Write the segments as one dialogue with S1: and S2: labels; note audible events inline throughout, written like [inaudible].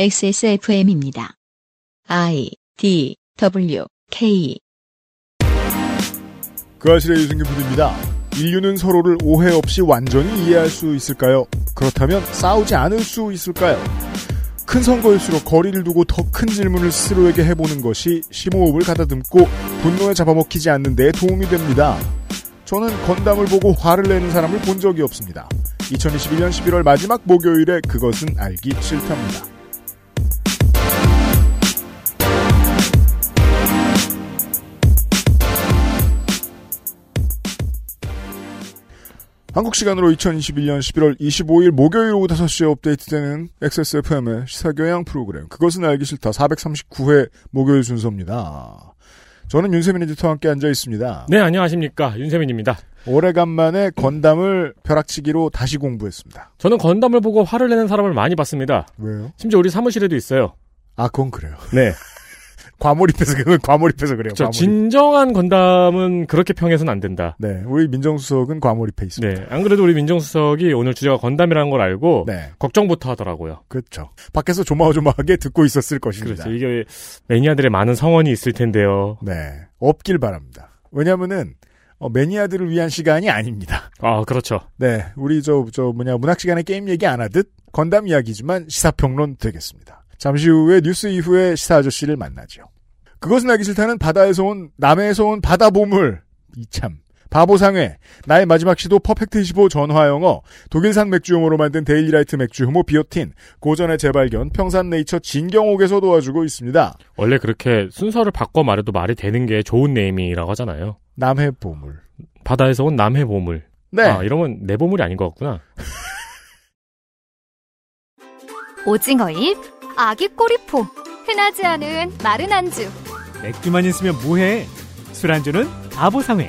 S1: XSFM입니다. I D W K
S2: 그 아실의 유승균 PD입니다. 인류는 서로를 오해 없이 완전히 이해할 수 있을까요? 그렇다면 싸우지 않을 수 있을까요? 큰 선거일수록 거리를 두고 더 큰 질문을 스스로에게 해보는 것이 심호흡을 가다듬고 분노에 잡아먹히지 않는 데 도움이 됩니다. 저는 건담을 보고 화를 내는 사람을 본 적이 없습니다. 2021년 11월 마지막 목요일에 그것은 알기 싫답니다. 한국 시간으로 2021년 11월 25일 목요일 오후 5시에 업데이트되는 XSFM의 시사교양 프로그램 그것은 알기 싫다 439회 목요일 순서입니다. 저는 윤세민 에디터와 함께 앉아 있습니다.
S3: 네, 안녕하십니까. 윤세민입니다.
S2: 오래간만에 건담을 벼락치기로 다시 공부했습니다.
S3: 저는 건담을 보고 화를 내는 사람을 많이 봤습니다.
S2: 왜요?
S3: 심지어 우리 사무실에도 있어요.
S2: 아, 그건 그래요.
S3: 네. [laughs]
S2: 과몰입해서, 그건 과몰입해서 그래요.
S3: 저
S2: 과몰입.
S3: 진정한 건담은 그렇게 평해서는 안 된다.
S2: 네, 우리 민정수석은 과몰입해 있습니다.
S3: 네. 안 그래도 우리 민정수석이 오늘 주제가 건담이라는 걸 알고
S2: 네,
S3: 걱정부터 하더라고요.
S2: 그렇죠. 밖에서 조마조마하게 듣고 있었을 것입니다.
S3: 그렇죠. 이게 매니아들의 많은 성원이 있을 텐데요.
S2: 네, 없길 바랍니다. 왜냐면은, 어, 매니아들을 위한 시간이 아닙니다.
S3: 아, 그렇죠.
S2: 네, 우리 저, 저 뭐냐, 문학 시간에 게임 얘기 안 하듯 건담 이야기지만 시사평론 되겠습니다. 잠시 후에 뉴스 이후에 시사 아저씨를 만나죠. 그것은 알기 싫다는 바다에서 온, 남해에서 온 바다 보물. 이참. 바보상회, 나의 마지막 시도 퍼펙트 25 전화영어, 독일산 맥주효모로 만든 데일리라이트 맥주효모 비오틴, 고전의 재발견, 평산네이처 진경옥에서 도와주고 있습니다.
S3: 원래 그렇게 순서를 바꿔 말해도 말이 되는 게 좋은 네이밍이라고 하잖아요.
S2: 남해 보물.
S3: 바다에서 온 남해 보물.
S2: 네.
S3: 아, 이러면 내 보물이 아닌 것 같구나. [laughs]
S4: 오징어잎, 아기 꼬리포, 흔하지 않은 마른 안주.
S5: 맥주만 있으면 뭐해? 술안주는 바보상회.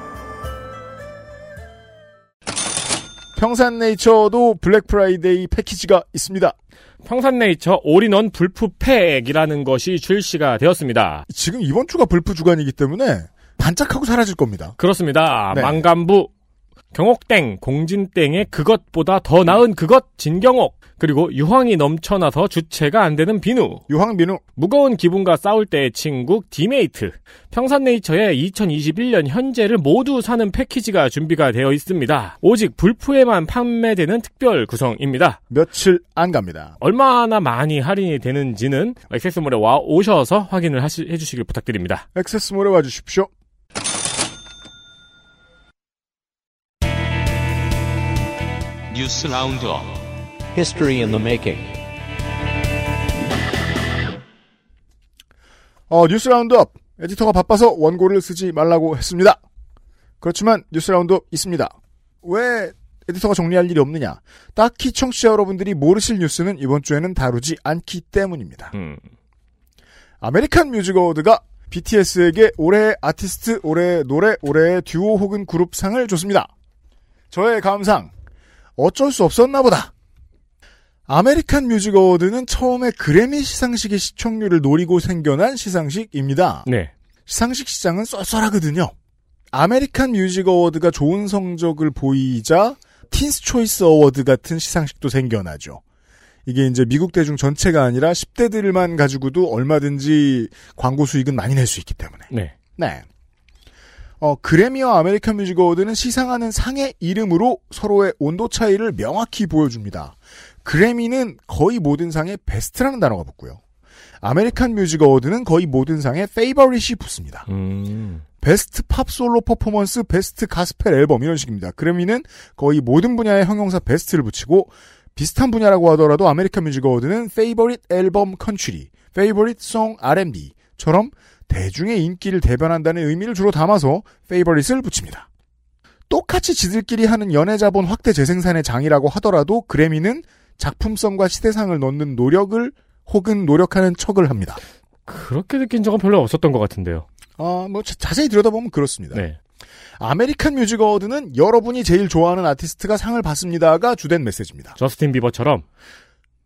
S2: 평산네이처도 블랙 프라이데이 패키지가 있습니다.
S3: 평산네이처 올인원 불프 팩이라는 것이 출시가 되었습니다.
S2: 지금 이번 주가 블프 주간이기 때문에 반짝하고 사라질 겁니다.
S3: 그렇습니다.
S2: 네.
S3: 망간부, 경옥땡, 공진땡의 그것보다 더 나은 그것 진경옥, 그리고 유황이 넘쳐나서 주체가 안 되는 비누,
S2: 유황 비누
S3: 무거운 기분과 싸울 때의 친구 디메이트, 평산네이처의 2021년 현재를 모두 사는 패키지가 준비가 되어 있습니다. 오직 블프에만 판매되는 특별 구성입니다.
S2: 며칠 안 갑니다.
S3: 얼마나 많이 할인이 되는지는 액세스몰에 와 오셔서 확인을 하시, 해주시길 부탁드립니다.
S2: 액세스몰에 와 주십시오.
S6: 뉴스 roundup
S7: History in the making.
S2: 어, 뉴스 roundup. 에디터가 바빠서 원고를 쓰지 말라고 했습니다. 그렇지만 뉴스 roundup 있습니다. 왜 에디터가 정리할 일이 없느냐? 딱히 청취자 여러분들이 모르실 뉴스는 이번 주에는 다루지 않기 때문입니다.
S3: 음,
S2: American Music Award가 BTS에게 올해의 아티스트, 올해의 노래, 올해의 듀오 혹은 그룹상을 줬습니다. 저의 감상, 어쩔 수 없었나 보다. American Music Award는 처음에 그래미 시상식의 시청률을 노리고 생겨난 시상식입니다.
S3: 네.
S2: 시상식 시장은 쏠쏠하거든요. American Music Award가 좋은 성적을 보이자 Teens Choice Award 같은 시상식도 생겨나죠. 이게 이제 미국 대중 전체가 아니라 10대들만 가지고도 얼마든지 광고 수익은 많이 낼 수 있기 때문에.
S3: 네.
S2: 네. 어, 그래미와 American Music Award는 시상하는 상의 이름으로 서로의 온도 차이를 명확히 보여줍니다. 그래미는 거의 모든 상에 best라는 단어가 붙고요. American Music Award는 거의 모든 상에 favorite이 붙습니다.
S3: 음,
S2: Best Pop Solo Performance, Best Gospel Album 이런 식입니다. 그래미는 거의 모든 분야의 형용사 best를 붙이고 비슷한 분야라고 하더라도 American Music Award는 Favorite Album Country, Favorite Song R&B처럼 대중의 인기를 대변한다는 의미를 주로 담아서 favorite을 붙입니다. 똑같이 지들끼리 하는 연예 자본 확대 재생산의 장이라고 하더라도 그래미는 작품성과 시대상을 넣는 노력을 혹은 노력하는 척을 합니다.
S3: 그렇게 느낀 적은 별로 없었던 것 같은데요.
S2: 어, 뭐 자- 자세히 들여다보면 그렇습니다.
S3: 네.
S2: American Music Award는 여러분이 제일 좋아하는 아티스트가 상을 받습니다가 주된 메시지입니다.
S3: 저스틴 비버처럼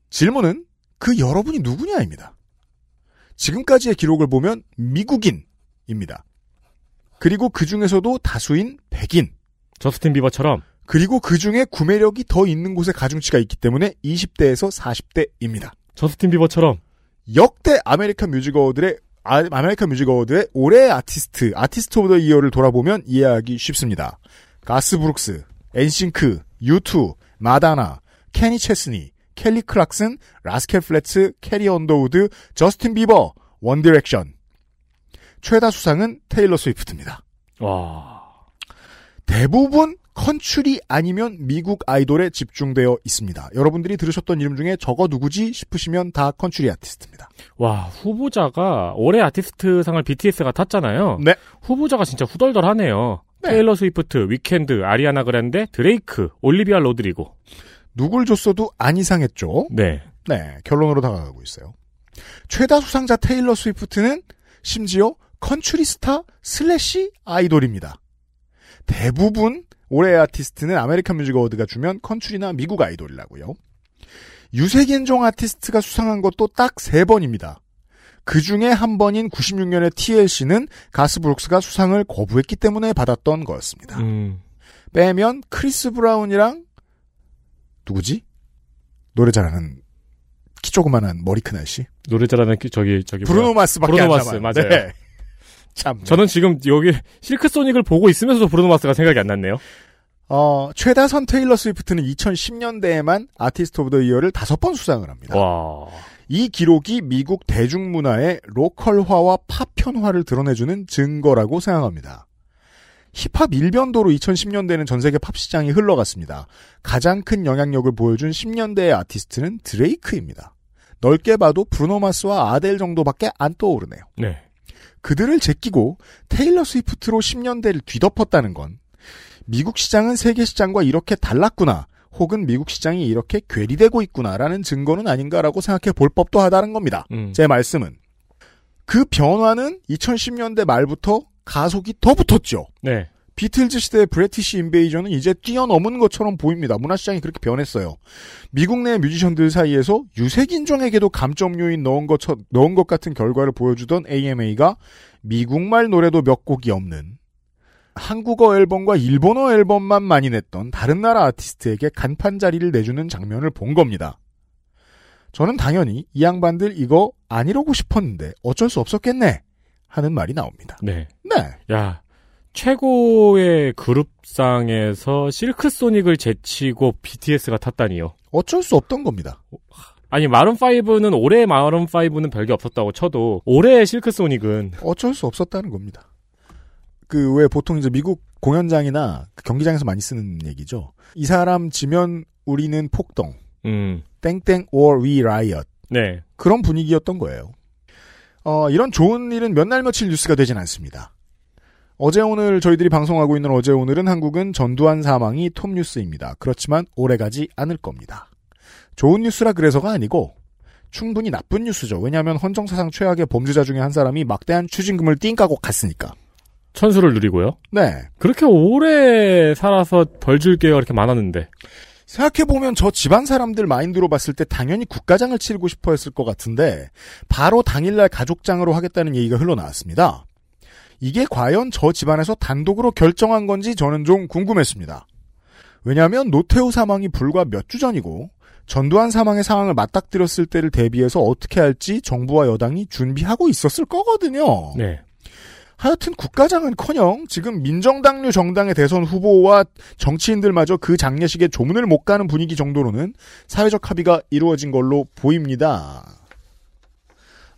S2: 질문은 그 여러분이 누구냐입니다. 지금까지의 기록을 보면 미국인입니다. 그리고 그 중에서도 다수인 백인,
S3: 저스틴 비버처럼
S2: 그리고 그 중에 구매력이 더 있는 곳에 가중치가 있기 때문에 20대에서 40대입니다.
S3: 저스틴 비버처럼
S2: 역대 American Music Award의 아, American Music Award의 올해의 아티스트, Artist of the Year를 돌아보면 이해하기 쉽습니다. 가스 브룩스, 엔싱크, U2, 마돈나, 케니 체스니, 켈리 클락슨, 라스칼 플래츠, 캐리 언더우드, 저스틴 비버, 원 디렉션. 최다 수상은 테일러 스위프트입니다.
S3: 와
S2: 대부분 country 아니면 미국 아이돌에 집중되어 있습니다. 여러분들이 들으셨던 이름 중에 저거 누구지 싶으시면 다 country 아티스트입니다.
S3: 와, 후보자가 올해 아티스트 상을 BTS가 탔잖아요.
S2: 네.
S3: 후보자가 진짜 후덜덜하네요.
S2: 네.
S3: 테일러 스위프트, 위켄드, 아리아나 그란데, 드레이크, 올리비아 로드리고.
S2: 누굴 줬어도 안 이상했죠.
S3: 네.
S2: 네, 결론으로 다가가고 있어요. 최다 수상자 테일러 스위프트는 심지어 컨츄리 스타 슬래시 아이돌입니다. 대부분 올해의 아티스트는 American Music Award가 주면 컨츄리나 미국 아이돌이라고요. 유색인종 아티스트가 수상한 것도 딱 세 번입니다. 그 중에 한 번인 96년의 TLC는 가스 브룩스가 수상을 거부했기 때문에 받았던 거였습니다.
S3: 음,
S2: 빼면 크리스 브라운이랑 누구지? 노래 잘하는 키 조그마한 머리 큰 아저씨
S3: 노래 잘하는 기- 저기, 저기.
S2: 브루노. 마스밖에
S3: 브루노
S2: 안
S3: 마스. 맞아요.
S2: 네. 참.
S3: 저는 지금 여기 실크 소닉을 보고 있으면서도 브루노 마스가 생각이 안 났네요.
S2: 어, 최다선 테일러 스위프트는 2010년대에만 Artist of the Year를 다섯 번 수상을 합니다.
S3: 와.
S2: 이 기록이 미국 대중문화의 로컬화와 파편화를 드러내주는 증거라고 생각합니다. 힙합 일변도로 2010년대는 전 세계 팝 시장이 흘러갔습니다. 가장 큰 영향력을 보여준 10년대의 아티스트는 드레이크입니다. 넓게 봐도 브루노 마스와 아델 정도밖에 안 떠오르네요.
S3: 네.
S2: 그들을 제끼고 테일러 스위프트로 10년대를 뒤덮었다는 건 미국 시장은 세계 시장과 이렇게 달랐구나. 혹은 미국 시장이 이렇게 괴리되고 있구나라는 증거는 아닌가라고 생각해 볼 법도 하다는 겁니다.
S3: 음.
S2: 제 말씀은 그 변화는 2010년대 말부터 가속이 더 붙었죠.
S3: 네.
S2: 비틀즈 시대의 브레티시 인베이전은 이제 뛰어넘은 것처럼 보입니다. 문화시장이 그렇게 변했어요. 미국 내 뮤지션들 사이에서 유색인종에게도 감점 요인 넣은 것, 넣은 것 같은 결과를 보여주던 AMA가 미국말 노래도 몇 곡이 없는 한국어 앨범과 일본어 앨범만 많이 냈던 다른 나라 아티스트에게 간판 자리를 내주는 장면을 본 겁니다. 저는 당연히 이 양반들 이거 안 이러고 싶었는데 어쩔 수 없었겠네 하는 말이 나옵니다.
S3: 네.
S2: 네.
S3: 야. 최고의 그룹상에서 실크 소닉을 제치고 BTS가 탔다니요.
S2: 어쩔 수 없던 겁니다.
S3: 아니 마룬 5는 올해 마룬 5는 별게 없었다고 쳐도 올해 실크 소닉은
S2: 어쩔 수 없었다는 겁니다. 그 왜 보통 이제 미국 공연장이나 그 경기장에서 많이 쓰는 얘기죠. 이 사람 지면 우리는 폭동,
S3: 음.
S2: 땡땡 or we riot
S3: 네.
S2: 그런 분위기였던 거예요. 어, 이런 좋은 일은 몇 날 며칠 뉴스가 되진 않습니다. 어제 오늘 저희들이 방송하고 있는 어제 오늘은 한국은 전두환 사망이 톱 뉴스입니다. 그렇지만 오래가지 않을 겁니다. 좋은 뉴스라 그래서가 아니고 충분히 나쁜 뉴스죠. 왜냐하면 헌정사상 최악의 범죄자 중에 한 사람이 막대한 추징금을 띵까고 갔으니까.
S3: 천수를 누리고요.
S2: 네.
S3: 그렇게 오래 살아서 벌 줄게요 이렇게 많았는데.
S2: 생각해보면 저 집안 사람들 마인드로 봤을 때 당연히 국가장을 치르고 싶어 했을 것 같은데 바로 당일날 가족장으로 하겠다는 얘기가 흘러나왔습니다. 이게 과연 저 집안에서 단독으로 결정한 건지 저는 좀 궁금했습니다. 왜냐하면 노태우 사망이 불과 몇 주 전이고 전두환 사망의 상황을 맞닥뜨렸을 때를 대비해서 어떻게 할지 정부와 여당이 준비하고 있었을 거거든요.
S3: 네.
S2: 하여튼 국가장은커녕 지금 민정당류 정당의 대선 후보와 정치인들마저 그 장례식에 조문을 못 가는 분위기 정도로는 사회적 합의가 이루어진 걸로 보입니다.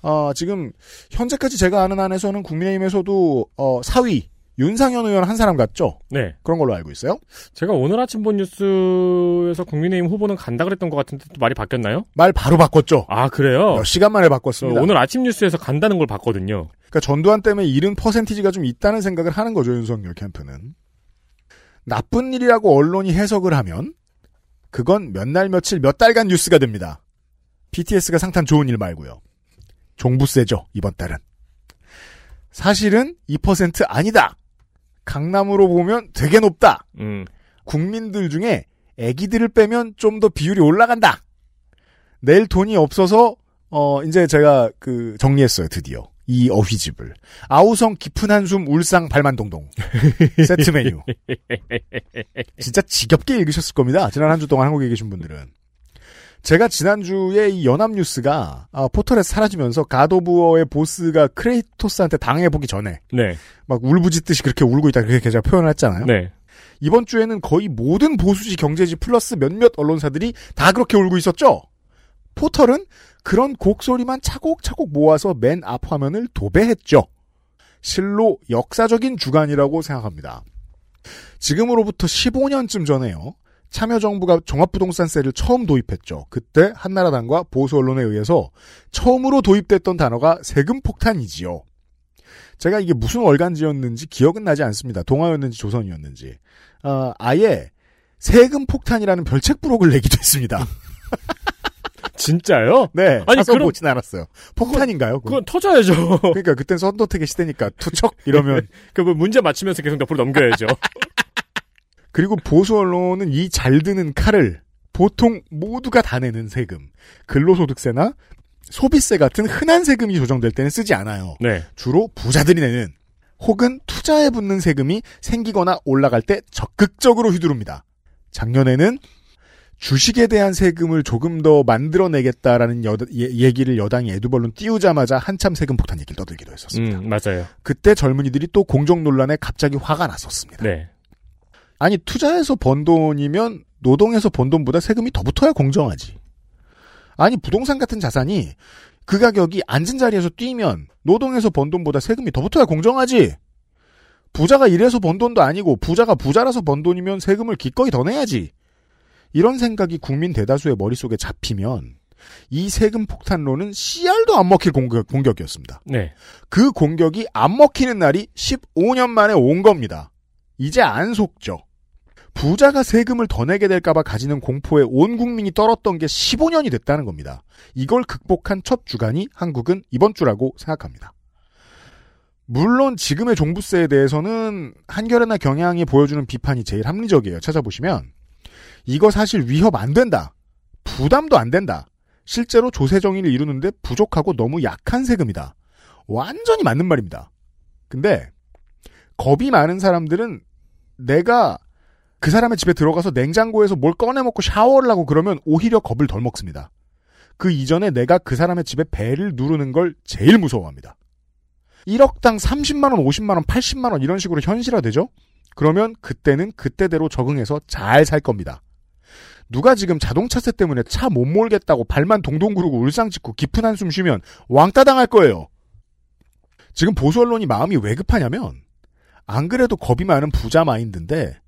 S2: 아, 지금 현재까지 제가 아는 안에서는 국민의힘에서도 어, 사위 윤상현 의원 한 사람 같죠?
S3: 네.
S2: 그런 걸로 알고 있어요.
S3: 제가 오늘 아침 본 뉴스에서 국민의힘 후보는 간다 그랬던 것 같은데 또 말이 바뀌었나요?
S2: 말 바로 바꿨죠.
S3: 아 그래요?
S2: 몇 시간 만에
S3: 저
S2: 바꿨습니다.
S3: 오늘 아침 뉴스에서 간다는 걸 봤거든요.
S2: 그러니까 전두환 때문에 잃은 퍼센티지가 좀 있다는 생각을 하는 거죠, 윤석열 캠프는. 나쁜 일이라고 언론이 해석을 하면 그건 몇 날 며칠 몇 달간 뉴스가 됩니다. BTS가 상탄 좋은 일 말고요. 종부세죠, 이번 달은. 사실은 2% 아니다. 강남으로 보면 되게 높다.
S3: 음.
S2: 국민들 중에 애기들을 빼면 좀 더 비율이 올라간다. 낼 돈이 없어서 어 이제 제가 그 정리했어요 드디어 이 어휘집을 아우성 깊은 한숨 울상 발만동동 [laughs] 세트 메뉴 진짜 지겹게 읽으셨을 겁니다 지난 한 주 동안 한국에 계신 분들은 지난주에 이 연합뉴스가 아, 포털에서 사라지면서 가도부어의 보스가 크레이토스한테 당해보기 전에
S3: 네.
S2: 막 울부짖듯이 그렇게 울고 있다 그렇게 제가 표현을 했잖아요
S3: 네.
S2: 이번 주에는 거의 모든 보수지 경제지 플러스 몇몇 언론사들이 다 그렇게 울고 있었죠. 포털은 그런 곡소리만 차곡차곡 모아서 맨 앞 화면을 도배했죠. 실로 역사적인 주간이라고 생각합니다. 지금으로부터 15년쯤 전에요. 참여정부가 종합부동산세를 처음 도입했죠. 그때 한나라당과 보수 언론에 의해서 처음으로 도입됐던 단어가 세금 폭탄이지요. 제가 이게 무슨 월간지였는지 기억은 나지 않습니다. 동아였는지 조선이었는지. 어, 아예 세금 폭탄이라는 별책 부록을 내기도 했습니다. [laughs]
S3: 진짜요?
S2: 네.
S3: 아니, 그럼-
S2: 보진 않았어요. 폭탄인가요?
S3: 그건 터져야죠.
S2: 그러니까 그땐 선도택의 시대니까 투척 이러면 [laughs]
S3: 그뭐 문제 맞추면서 계속 옆으로 넘겨야죠. [laughs]
S2: 그리고 보수 언론은 이 잘 드는 칼을 보통 모두가 다 내는 세금, 근로소득세나 소비세 같은 흔한 세금이 조정될 때는 쓰지 않아요.
S3: 네.
S2: 주로 부자들이 내는 혹은 투자에 붙는 세금이 생기거나 올라갈 때 적극적으로 휘두릅니다. 작년에는 주식에 대한 세금을 조금 더 만들어내겠다라는 여, 예- 얘기를 여당이 에두벌룬 띄우자마자 한참 세금 폭탄 얘기를 떠들기도 했었습니다.
S3: 음, 맞아요.
S2: 그때 젊은이들이 또 공정 논란에 갑자기 화가 났었습니다.
S3: 네.
S2: 아니 투자해서 번 돈이면 노동해서 번 돈보다 세금이 더 붙어야 공정하지. 아니 부동산 같은 자산이 그 가격이 앉은 자리에서 뛰면 노동해서 번 돈보다 세금이 더 붙어야 공정하지. 부자가 일해서 번 돈도 아니고 부자가 부자라서 번 돈이면 세금을 기꺼이 더 내야지. 이런 생각이 국민 대다수의 머릿속에 잡히면 이 세금 폭탄론은 씨알도 안 먹힐 공격, 공격이었습니다.
S3: 네.
S2: 그 공격이 안 먹히는 날이 15년 만에 온 겁니다. 이제 안 속죠. 부자가 세금을 더 내게 될까봐 가지는 공포에 온 국민이 떨었던 게 15년이 됐다는 겁니다. 이걸 극복한 첫 주간이 한국은 이번 주라고 생각합니다. 물론 지금의 종부세에 대해서는 한겨레나 경향이 보여주는 비판이 제일 합리적이에요. 찾아보시면 이거 사실 위협 안 된다. 부담도 안 된다. 실제로 조세 정의를 이루는데 부족하고 너무 약한 세금이다. 완전히 맞는 말입니다. 근데 겁이 많은 사람들은 내가 그 사람의 집에 들어가서 냉장고에서 뭘 꺼내 먹고 샤워를 하고 그러면 오히려 겁을 덜 먹습니다. 그 이전에 내가 그 사람의 집에 배를 누르는 걸 제일 무서워합니다. 1억당 30만원, 50만원, 80만원 이런 식으로 현실화되죠? 그러면 그때는 그때대로 적응해서 잘 살 겁니다. 누가 지금 자동차세 때문에 차 못 몰겠다고 발만 동동 구르고 울상 짓고 깊은 한숨 쉬면 왕따 당할 거예요. 지금 보수 언론이 마음이 왜 급하냐면 안 그래도 겁이 많은 부자 마인드인데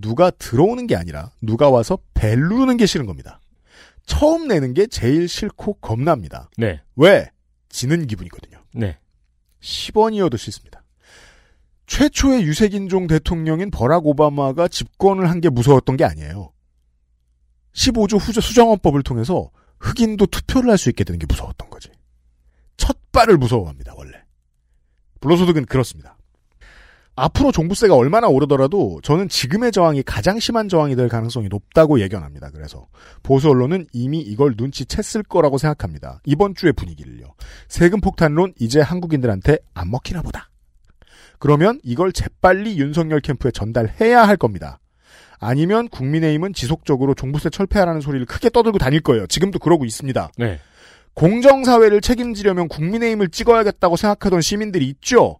S2: 누가 들어오는 게 아니라 누가 와서 벨 누르는 게 싫은 겁니다. 처음 내는 게 제일 싫고 겁납니다.
S3: 네.
S2: 왜? 지는 기분이거든요.
S3: 네.
S2: 10원이어도 싫습니다. 최초의 유색인종 대통령인 버락 오바마가 집권을 한 게 무서웠던 게 아니에요. 15조 후조 수정헌법을 통해서 흑인도 투표를 할 수 있게 되는 게 무서웠던 거지. 첫 발을 무서워합니다, 원래. 불로소득은 그렇습니다. 앞으로 종부세가 얼마나 오르더라도 저는 지금의 저항이 가장 심한 저항이 될 가능성이 높다고 예견합니다. 그래서 보수 언론은 이미 이걸 눈치챘을 거라고 생각합니다. 이번 주의 분위기를요. 세금 폭탄론 이제 한국인들한테 안 먹히나 보다. 그러면 이걸 재빨리 윤석열 캠프에 전달해야 할 겁니다. 아니면 국민의힘은 지속적으로 종부세 철폐하라는 소리를 크게 떠들고 다닐 거예요. 지금도 그러고 있습니다.
S3: 네.
S2: 공정사회를 책임지려면 국민의힘을 찍어야겠다고 생각하던 시민들이 있죠.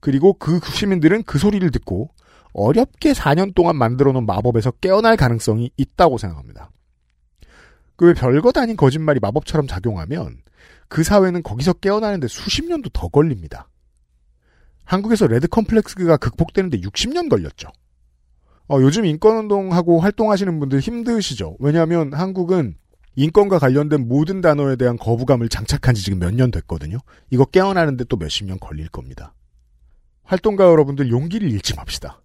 S2: 그리고 그 시민들은 그 소리를 듣고 어렵게 4년 동안 만들어 놓은 마법에서 깨어날 가능성이 있다고 생각합니다. 그 왜 별것 아닌 거짓말이 마법처럼 작용하면 그 사회는 거기서 깨어나는데 수십 년도 더 걸립니다. 한국에서 레드 컴플렉스가 극복되는데 60년 걸렸죠. 어, 요즘 인권운동하고 활동하시는 분들 힘드시죠. 왜냐하면 한국은 인권과 관련된 모든 단어에 대한 거부감을 장착한 지 지금 몇 년 됐거든요. 이거 깨어나는데 또 몇십 년 걸릴 겁니다. 활동가 여러분들 용기를 잃지 맙시다.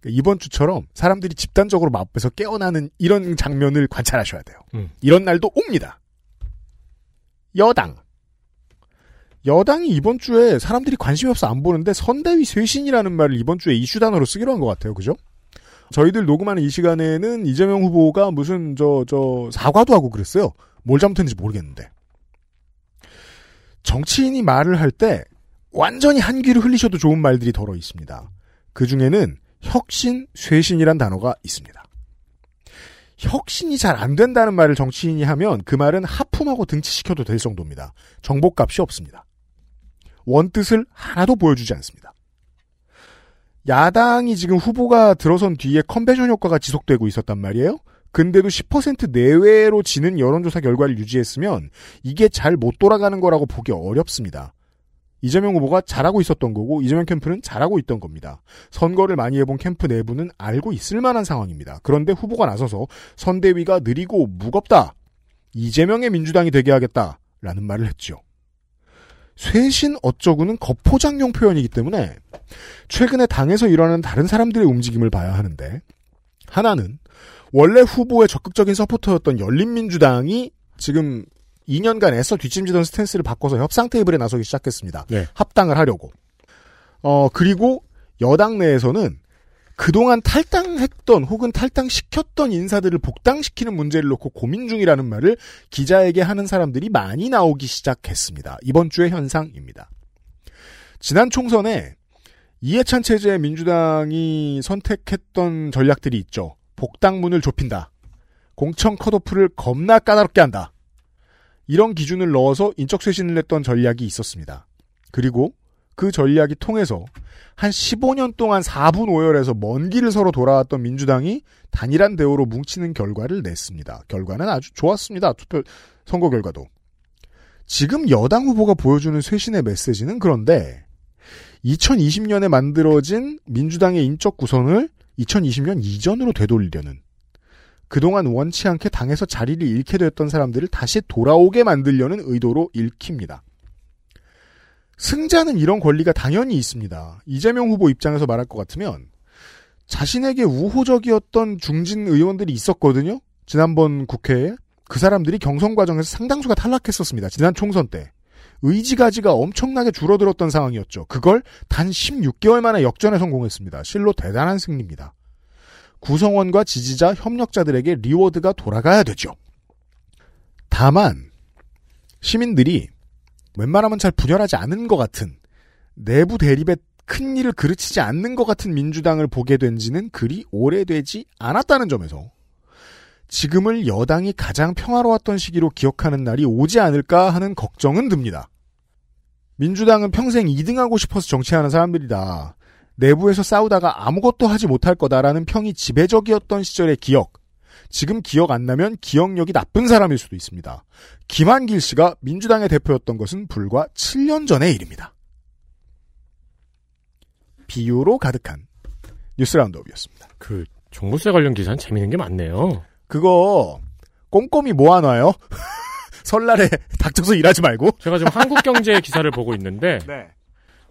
S2: 그러니까 이번 주처럼 사람들이 집단적으로 마법에서 깨어나는 이런 장면을 관찰하셔야 돼요.
S3: 음.
S2: 이런 날도 옵니다. 여당. 여당이 이번 주에 사람들이 관심이 없어 안 보는데 선대위 쇄신이라는 말을 이번 주에 이슈 단어로 쓰기로 한 것 같아요. 그죠? 저희들 녹음하는 이 시간에는 이재명 후보가 무슨 저, 저, 사과도 하고 그랬어요. 뭘 잘못했는지 모르겠는데. 정치인이 말을 할 때 완전히 한 귀를 흘리셔도 좋은 말들이 덜어 있습니다. 그 중에는 혁신, 쇄신이란 단어가 있습니다. 혁신이 잘 안 된다는 말을 정치인이 하면 그 말은 하품하고 등치시켜도 될 정도입니다. 정복값이 없습니다. 원뜻을 하나도 보여주지 않습니다. 야당이 지금 후보가 들어선 뒤에 컨벤션 효과가 지속되고 있었단 말이에요. 근데도 10% 내외로 지는 여론조사 결과를 유지했으면 이게 잘 못 돌아가는 거라고 보기 어렵습니다. 이재명 후보가 잘하고 있었던 거고 이재명 캠프는 잘하고 있던 겁니다. 선거를 많이 해본 캠프 내부는 알고 있을 만한 상황입니다. 그런데 후보가 나서서 선대위가 느리고 무겁다. 이재명의 민주당이 되게 하겠다라는 말을 했죠. 쇄신 어쩌구는 거포장용 표현이기 때문에 최근에 당에서 일어나는 다른 사람들의 움직임을 봐야 하는데 하나는 원래 후보의 적극적인 서포터였던 열린민주당이 지금 2년간 애써 뒷짐지던 스탠스를 바꿔서 협상 테이블에 나서기 시작했습니다.
S3: 네.
S2: 합당을 하려고. 어, 그리고 여당 내에서는 그동안 탈당했던 혹은 탈당시켰던 인사들을 복당시키는 문제를 놓고 고민 중이라는 말을 기자에게 하는 사람들이 많이 나오기 시작했습니다. 이번 주의 현상입니다. 지난 총선에 이해찬 체제의 민주당이 선택했던 전략들이 있죠. 복당문을 좁힌다. 공천 컷오프를 겁나 까다롭게 한다. 이런 기준을 넣어서 인적 쇄신을 냈던 전략이 있었습니다. 그리고 그 전략이 통해서 한 15년 동안 4분 5열에서 먼 길을 서로 돌아왔던 민주당이 단일한 대우로 뭉치는 결과를 냈습니다. 결과는 아주 좋았습니다. 투표 선거 결과도. 지금 여당 후보가 보여주는 쇄신의 메시지는 그런데 2020년에 만들어진 민주당의 인적 구성을 2020년 이전으로 되돌리려는 그동안 원치 않게 당에서 자리를 잃게 되었던 사람들을 다시 돌아오게 만들려는 의도로 읽힙니다. 승자는 이런 권리가 당연히 있습니다. 이재명 후보 입장에서 말할 것 같으면 자신에게 우호적이었던 중진 의원들이 있었거든요. 지난번 국회에 그 사람들이 경선 과정에서 상당수가 탈락했었습니다. 지난 총선 때. 의지가지가 엄청나게 줄어들었던 상황이었죠. 그걸 단 16개월 만에 역전에 성공했습니다. 실로 대단한 승리입니다. 구성원과 지지자, 협력자들에게 리워드가 돌아가야 되죠. 다만 시민들이 웬만하면 잘 분열하지 않은 것 같은 내부 대립에 큰 일을 그르치지 않는 것 같은 민주당을 보게 된 지는 그리 오래되지 않았다는 점에서 지금을 여당이 가장 평화로웠던 시기로 기억하는 날이 오지 않을까 하는 걱정은 듭니다. 민주당은 평생 2등하고 싶어서 정치하는 사람들이다. 내부에서 싸우다가 아무것도 하지 못할 거다라는 평이 지배적이었던 시절의 기억. 지금 기억 안 나면 기억력이 나쁜 사람일 수도 있습니다. 김한길 씨가 민주당의 대표였던 것은 불과 7년 전의 일입니다. 비유로 가득한 뉴스 라운드업이었습니다.
S3: 그 종부세 관련 기사는 재밌는 게 많네요.
S2: 그거 꼼꼼히 모아놔요. [laughs] 설날에 닥쳐서 일하지 말고.
S3: 제가 지금 한국경제 기사를 보고 있는데 [laughs]
S2: 네.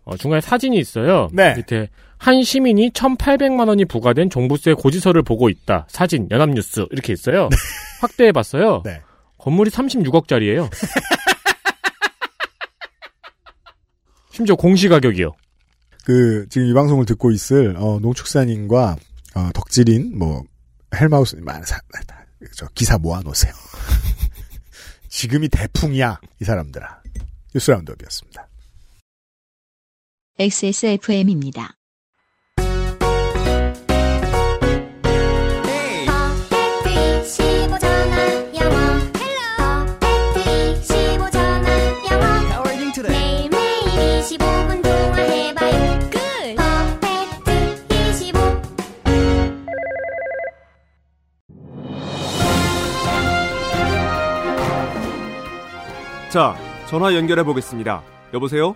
S3: 어, 중간에 사진이 있어요.
S2: 네.
S3: 밑에 한 시민이 1,800만 원이 부과된 종부세 고지서를 보고 있다. 사진 연합뉴스 이렇게 있어요. 확대해 봤어요.
S2: 네.
S3: 건물이 36억짜리예요. 심지어 공시 가격이요.
S2: 그 지금 이 방송을 듣고 있을 어, 농축산인과 어, 덕질인 뭐 헬마우스 많은 사, 저 기사 모아놓으세요. [laughs] 지금이 대풍이야 이 사람들아. 뉴스 라운드업이었습니다.
S1: XSFM입니다.
S8: 매일매일 25분 동안 해봐요 퍼펙트 25
S9: 자, 전화 연결해 보겠습니다. 여보세요?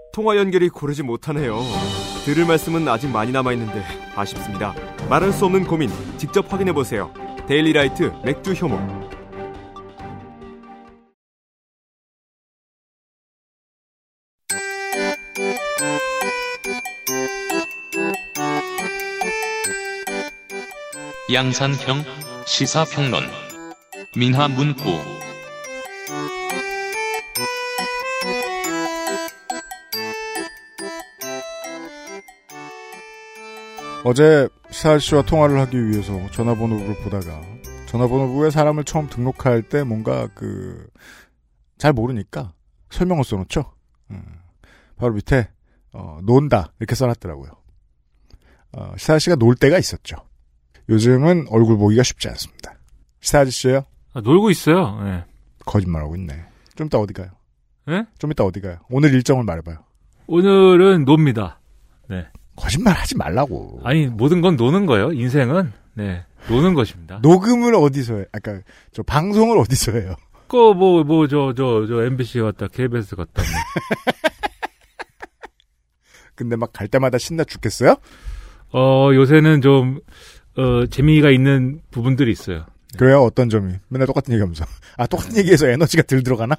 S9: 통화 연결이 고르지 못하네요. 들을 말씀은 아직 많이 남아있는데 아쉽습니다. 말할 수 없는 고민 직접 확인해보세요. 데일리라이트 맥주 효모.
S6: 양산형 시사평론 민하문구
S2: 어제 시사 씨와 통화를 하기 위해서 전화번호부를 보다가 전화번호부에 사람을 처음 등록할 때 뭔가 그 잘 모르니까 설명을 써놓죠. 음, 바로 밑에 어, 논다 이렇게 써놨더라고요. 어, 시사 씨가 놀 때가 있었죠. 요즘은 얼굴 보기가 쉽지 않습니다. 시사 아저씨예요?
S10: 아, 놀고 있어요. 네.
S2: 거짓말하고 있네. 좀 이따 어디 가요?
S10: 네?
S2: 좀 이따 어디 가요? 오늘 일정을 말해봐요.
S10: 오늘은 놉니다. 네.
S2: 거짓말 하지 말라고.
S10: 아니 모든 건 노는 거예요. 인생은 네 노는 것입니다.
S2: 녹음을 어디서 해? 아까 저 방송을 어디서 해요?
S10: 그 뭐 뭐 저 저 저 MBC 갔다 KBS 갔다. 뭐. [laughs]
S2: 근데 막 갈 때마다 신나 죽겠어요?
S10: 어 요새는 좀 어, 재미가 있는 부분들이 있어요.
S2: 그래요? 어떤 점이? 맨날 똑같은 얘기 하면서. 아, 똑같은 얘기해서 에너지가 들 들어가나?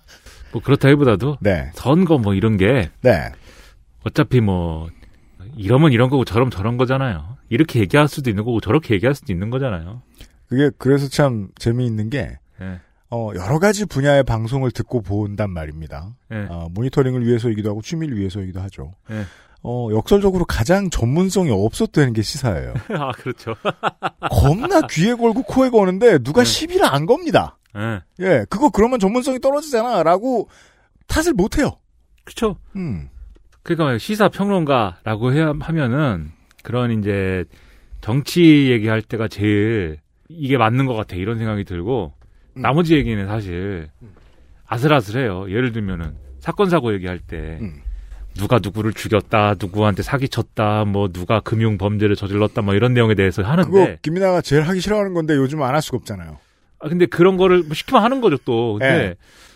S10: 뭐 그렇다기보다도
S2: 네.
S10: 선거 뭐 이런 게
S2: 네.
S10: 어차피 뭐 이러면 이런 거고 저러면 저런 거잖아요. 이렇게 얘기할 수도 있는 거고 저렇게 얘기할 수도 있는 거잖아요.
S2: 그게 그래서 참 재미있는 게
S10: 예.
S2: 어, 여러 가지 분야의 방송을 듣고 본단 말입니다.
S10: 예.
S2: 어, 모니터링을 위해서이기도 하고 취미를 위해서이기도 하죠.
S10: 예.
S2: 어, 역설적으로 가장 전문성이 없었다는 게 시사예요. [laughs]
S10: 아 그렇죠.
S2: 겁나 귀에 걸고 코에 거는데 누가 시비를 안 겁니다.
S10: 예.
S2: 예, 그거 그러면 전문성이 떨어지잖아. 라고 탓을 못 해요.
S10: 그렇죠.
S2: 음.
S10: 그러니까 시사 평론가라고 해야 하면은 그런 이제 정치 얘기할 때가 제일 이게 맞는 것 같아 이런 생각이 들고
S2: 음.
S10: 나머지 얘기는 사실 아슬아슬해요. 예를 들면은 사건 사고 얘기할 때
S2: 음.
S10: 누가 누구를 죽였다, 누구한테 사기쳤다, 뭐 누가 금융 범죄를 저질렀다, 뭐 이런 내용에 대해서 하는데
S2: 그거 김민아가 제일 하기 싫어하는 건데 요즘 안 할 수가 없잖아요.
S10: 아, 근데 그런 거를 뭐 시키면 하는 거죠, 또. 근데
S2: 네.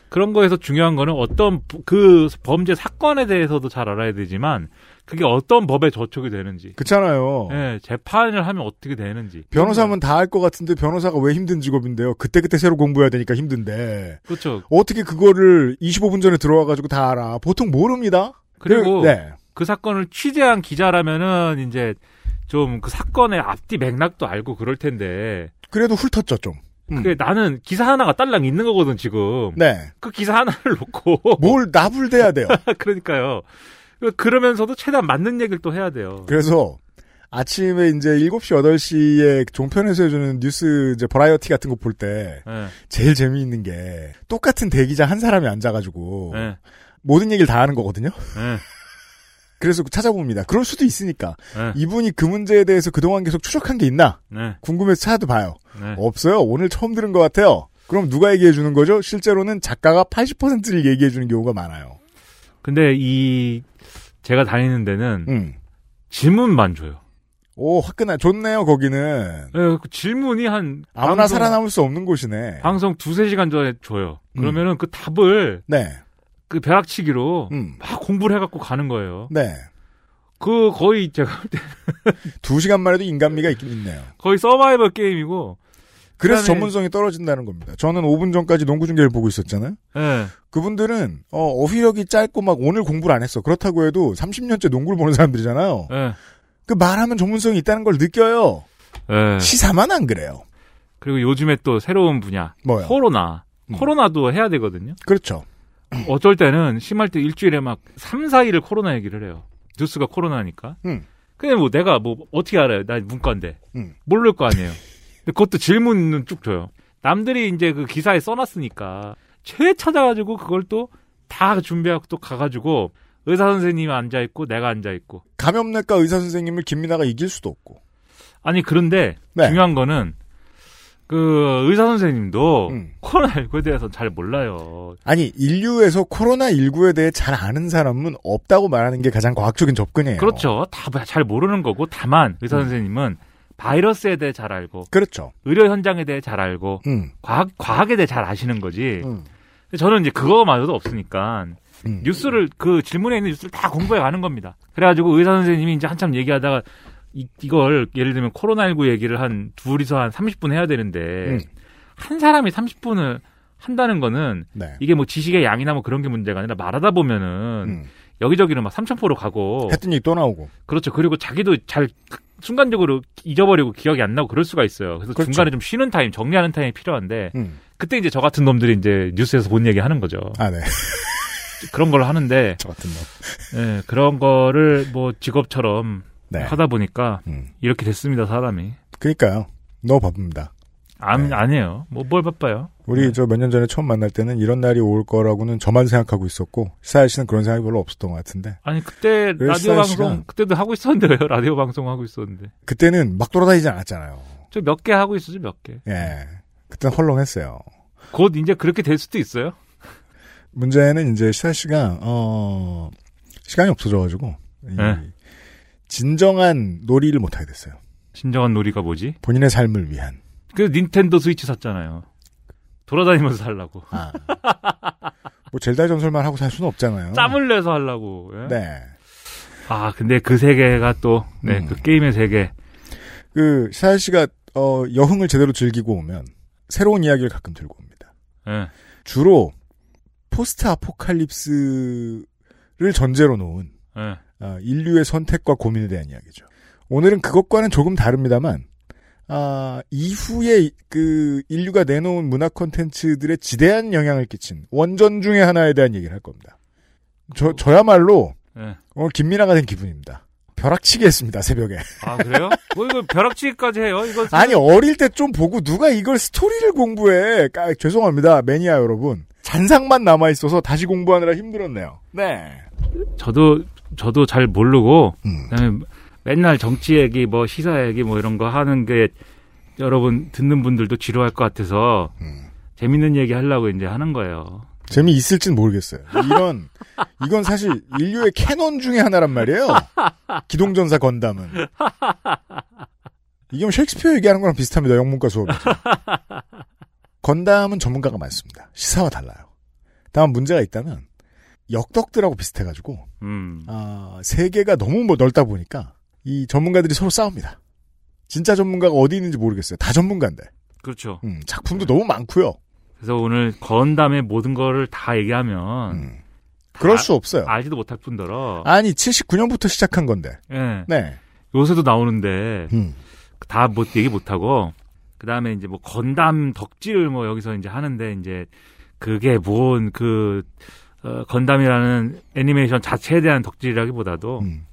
S10: 그런 거에서 중요한 거는 어떤 부- 그 범죄 사건에 대해서도 잘 알아야 되지만 그게 어떤 법에 저촉이 되는지.
S2: 그렇잖아요.
S10: 예, 재판을 하면 어떻게 되는지.
S2: 변호사면 다 알 것 같은데 변호사가 왜 힘든 직업인데요? 그때그때 새로 공부해야 되니까 힘든데.
S10: 그렇죠.
S2: 어떻게 그거를 25분 전에 들어와 가지고 다 알아? 보통 모릅니다.
S10: 그리고
S2: 네.
S10: 그 사건을 취재한 기자라면은 이제 좀 그 사건의 앞뒤 맥락도 알고 그럴 텐데.
S2: 그래도 훑었죠, 좀. 음.
S10: 그게 나는 기사 하나가 딸랑 있는 거거든, 지금.
S2: 네.
S10: 그 기사 하나를 [laughs] 놓고.
S2: 뭘 나불대야 돼요. [laughs]
S10: 그러니까요. 그러면서도 최대한 맞는 얘기를 또 해야 돼요.
S2: 그래서 아침에 이제 7시, 8시에 종편에서 해주는 뉴스 이제 버라이어티 같은 거 볼때
S10: 예.
S2: 제일 재미있는 게 똑같은 대기자 한 사람이 앉아가지고
S10: 예.
S2: 모든 얘기를 다 하는 거거든요.
S10: 예. [laughs]
S2: 그래서 찾아봅니다. 그럴 수도 있으니까.
S10: 예.
S2: 이분이 그 문제에 대해서 그동안 계속 추적한 게 있나?
S10: 네.
S2: 궁금해서 찾아도 봐요.
S10: 네.
S2: 없어요. 오늘 처음 들은 것 같아요. 그럼 누가 얘기해 주는 거죠? 실제로는 작가가 80%를 얘기해 주는 경우가 많아요.
S10: 근데 이 제가 다니는 데는
S2: 음.
S10: 질문만 줘요.
S2: 오, 화끈하, 좋네요, 거기는.
S10: 예, 그 질문이 한
S2: 아무나
S10: 방송-
S2: 살아남을 수 없는 곳이네.
S10: 방송 두세 시간 전에 줘요.
S2: 음.
S10: 그러면은 그 답을
S2: 네.
S10: 그 벼락치기로
S2: 음.
S10: 막 공부를 해갖고 가는 거예요.
S2: 네.
S10: 그 거의 제가 [laughs]
S2: 두 시간만 해도 인간미가 있긴 있네요.
S10: 거의 서바이벌 게임이고.
S2: 그래서
S10: 그다음에-
S2: 전문성이 떨어진다는 겁니다. 저는 5분 전까지 농구 중계를 보고 있었잖아요.
S10: 예.
S2: 그분들은 어, 어휘력이 짧고 막 오늘 공부를 안 했어. 그렇다고 해도 30년째 농구를 보는 사람들이잖아요.
S10: 예.
S2: 그 말하면 전문성이 있다는 걸 느껴요.
S10: 예.
S2: 시사만 안 그래요.
S10: 그리고 요즘에 또 새로운 분야.
S2: 뭐요?
S10: 코로나.
S2: 음.
S10: 코로나도 해야 되거든요.
S2: 그렇죠. [clears throat]
S10: 어쩔 때는 심할 때 일주일에 막 3, 4일을 코로나 얘기를 해요. 뉴스가 코로나니까.
S2: 음.
S10: 근데 뭐 내가 뭐 어떻게 알아요? 나 문과인데.
S2: 음.
S10: 모를 거 아니에요. 근데 그것도 질문은 쭉 줘요. 남들이 이제 그 기사에 써놨으니까 최 찾아가지고 그걸 또 다 준비하고 또 가가지고 의사 선생님이 앉아 있고 내가 앉아 있고
S2: 감염내과 의사 선생님을 김민아가 이길 수도 없고.
S10: 아니 그런데
S2: 네.
S10: 중요한 거는 그 의사 선생님도
S2: 음.
S10: 코로나 19에 대해서 잘 몰라요.
S2: 아니 인류에서 코로나 19에 대해 잘 아는 사람은 없다고 말하는 게 가장 과학적인 접근이에요.
S10: 그렇죠. 다 잘 모르는 거고 다만 의사
S2: 음.
S10: 선생님은 바이러스에 대해 잘 알고
S2: 그렇죠.
S10: 의료 현장에 대해 잘 알고
S2: 음.
S10: 과학 과학에 대해 잘 아시는 거지.
S2: 음.
S10: 저는 이제 그거마저도 없으니까
S2: 음.
S10: 뉴스를 그 질문에 있는 뉴스를 다 공부해 가는 겁니다. 그래가지고 의사 선생님이 이제 한참 얘기하다가 이, 이걸 예를 들면 코로나19 얘기를 한 둘이서 한 30분 해야 되는데
S2: 음.
S10: 한 사람이 30분을 한다는 거는
S2: 네.
S10: 이게 뭐 지식의 양이나 뭐 그런 게 문제가 아니라 말하다 보면은
S2: 음.
S10: 여기저기로 막 삼천포로 가고
S2: 했던 얘기 또 나오고.
S10: 그렇죠. 그리고 자기도 잘 순간적으로 잊어버리고 기억이 안 나고 그럴 수가 있어요. 그래서
S2: 그렇죠.
S10: 중간에 좀 쉬는 타임, 정리하는 타임이 필요한데
S2: 음.
S10: 그때 이제 저 같은 놈들이 이제 뉴스에서 본 얘기 하는 거죠.
S2: 아, 네.
S10: 그런 걸 하는데 [laughs]
S2: 저 같은 놈.
S10: 예, 그런 거를 뭐 직업처럼
S2: 네.
S10: 하다 보니까
S2: 음.
S10: 이렇게 됐습니다, 사람이.
S2: 그러니까요. 너무 바쁩니다.
S10: 안,
S2: 네.
S10: 아니에요. 뭐, 뭘 바빠요.
S2: 우리 저몇 년 전에 처음 만날 때는 이런 날이 올 거라고는 저만 생각하고 있었고 시사일 씨는 그런 생각이 별로 없었던 것 같은데
S10: 아니, 그때
S2: 왜
S10: 라디오 방송, 그때도 하고 있었는데 왜요? 라디오 방송 하고 있었는데.
S2: 그때는 막 돌아다니지 않았잖아요.
S10: 저 몇 개 하고 있었죠, 몇 개.
S2: 예. 그때는 헐렁했어요.
S10: 곧 이제 그렇게 될 수도 있어요.
S2: 문제는 이제 시사 씨가 어 시간이 없어져가지고 이
S10: 네.
S2: 진정한 놀이를 못 하게 됐어요.
S10: 진정한 놀이가 뭐지?
S2: 본인의 삶을 위한.
S10: 그 닌텐도 스위치 샀잖아요. 돌아다니면서 살라고.
S2: 아. 뭐 젤다 전설만 하고 살 수는 없잖아요.
S10: 짬을 내서 하려고. 예?
S2: 네.
S10: 아, 근데 그 세계가 또, 네,
S2: 음.
S10: 그 게임의 세계.
S2: 그 시사 씨가 어 여흥을 제대로 즐기고 오면 새로운 이야기를 가끔 들고 옵니다.
S10: 예.
S2: 주로 포스트 아포칼립스를 전제로 놓은
S10: 예.
S2: 아, 인류의 선택과 고민에 대한 이야기죠. 오늘은 그것과는 조금 다릅니다만 아, 이후에 그 인류가 내놓은 문화 콘텐츠들의 지대한 영향을 끼친 원전 중의 하나에 대한 얘기를 할 겁니다. 저 저야말로
S10: 예.
S2: 오늘 김민아가 된 기분입니다. 벼락치기 했습니다 새벽에.
S10: 아, 그래요? 뭐 이거 벼락치기까지 해요? 이거.
S2: 아니 어릴 때 좀 보고 누가 이걸 스토리를 공부해? 까, 죄송합니다 매니아 여러분. 잔상만 남아 있어서 다시 공부하느라 힘들었네요. 네.
S10: 저도, 저도 잘 모르고,
S2: 음.
S10: 맨날 정치 얘기, 뭐 시사 얘기 뭐 이런 거 하는 게 여러분 듣는 분들도 지루할 것 같아서
S2: 음.
S10: 재밌는 얘기 하려고 이제 하는 거예요.
S2: 재미 있을진 모르겠어요. 이런 이건 사실 인류의 캐논 중에 하나란 말이에요. 기동전사 건담은 이게 뭐 셰익스피어 얘기하는 거랑 비슷합니다. 영문과 수업에서. 건담은 전문가가 많습니다. 시사와 달라요. 다만 문제가 있다면 역덕들하고 비슷해가지고
S10: 음.
S2: 아, 세계가 너무 뭐 넓다 보니까 이 전문가들이 서로 싸웁니다. 진짜 전문가가 어디 있는지 모르겠어요. 다 전문가인데.
S10: 그렇죠.
S2: 음, 작품도 너무 많고요.
S10: 그래서 오늘 건담의 모든 거를 다 얘기하면
S2: 음. 그럴
S10: 아,
S2: 수 없어요.
S10: 알지도 못할 뿐더러
S2: 아니 79년부터 시작한 건데.
S10: 예.
S2: 네.
S10: 요새도 나오는데
S2: 음.
S10: 다못 얘기 못 하고 그 다음에 이제 뭐 건담 덕질 뭐 여기서 이제 하는데 이제 그게 뭔그 어, 건담이라는 애니메이션 자체에 대한 덕질이라기보다도
S2: 음.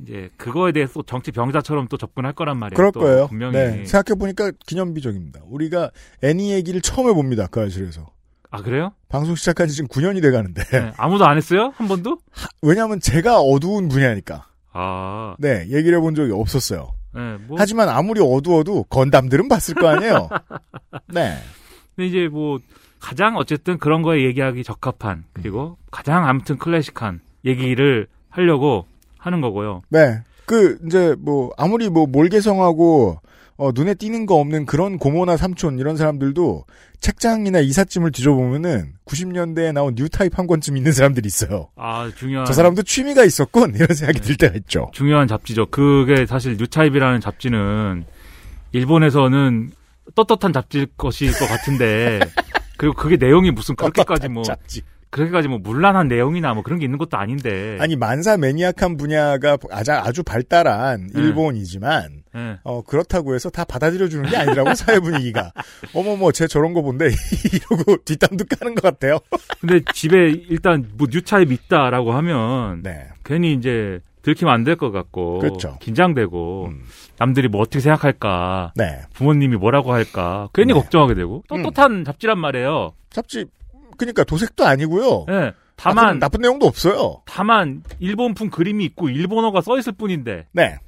S10: 이제 그거에 대해서 또 정치 병자처럼 또 접근할 거란 말이에요.
S2: 그럴
S10: 또
S2: 거예요.
S10: 분명히.
S2: 네. 생각해 보니까 기념비적입니다. 우리가 애니 얘기를 처음 해봅니다. 그 아실에서.
S10: 아 그래요?
S2: 방송 시작한 지 지금 9년이 돼 가는데.
S10: 네. 아무도 안 했어요? 한 번도?
S2: 왜냐면 제가 어두운 분야니까.
S10: 아.
S2: 네. 얘기를 해본 적이 없었어요.
S10: 네, 뭐
S2: 하지만 아무리 어두워도 건담들은 봤을 거 아니에요. [laughs] 네.
S10: 근데 이제 뭐 가장 어쨌든 그런 거에 얘기하기 적합한 그리고 가장 아무튼 클래식한 얘기를 하려고 하는 거고요.
S2: 네. 그, 이제, 뭐, 아무리 뭐, 몰개성하고, 어, 눈에 띄는 거 없는 그런 고모나 삼촌, 이런 사람들도 책장이나 이삿짐을 뒤져보면은 90년대에 나온 뉴타입 한 권쯤 있는 사람들이 있어요.
S10: 아 중요한
S2: 저 사람도 취미가 있었군, 이런 생각이 들 때가 있죠.
S10: 중요한 잡지죠. 그게 사실 뉴타입이라는 잡지는 일본에서는 떳떳한 잡지일 것일 것 같은데 [laughs] 그리고 그게 내용이 무슨 그렇게까지 뭐. [laughs] 그렇게까지 뭐 문란한 내용이나 뭐 그런 게 있는 것도 아닌데.
S2: 아니, 만사 매니악한 분야가 아주, 아주 발달한
S10: 네.
S2: 일본이지만,
S10: 예.
S2: 어, 그렇다고 해서 다 받아들여 주는 게 아니더라고, [laughs] 사회 분위기가. 어머머, 쟤 저런 거 본데, [laughs] 이러고 뒷담도 까는 것 같아요.
S10: 근데 집에 일단 뭐 뉴타입 있다라고 하면
S2: 네.
S10: 괜히 이제 들키면 안 될 것 같고
S2: 그렇죠.
S10: 긴장되고
S2: 음.
S10: 남들이 뭐 어떻게 생각할까
S2: 네.
S10: 부모님이 뭐라고 할까 괜히
S2: 네.
S10: 걱정하게 되고 떳떳한 잡지란 말이에요.
S2: 잡지, 그니까 도색도 아니고요.
S10: 예. 다만
S2: 나쁜, 나쁜 내용도 없어요.
S10: 다만 일본풍 그림이 있고 일본어가 써 있을 뿐인데
S2: 네.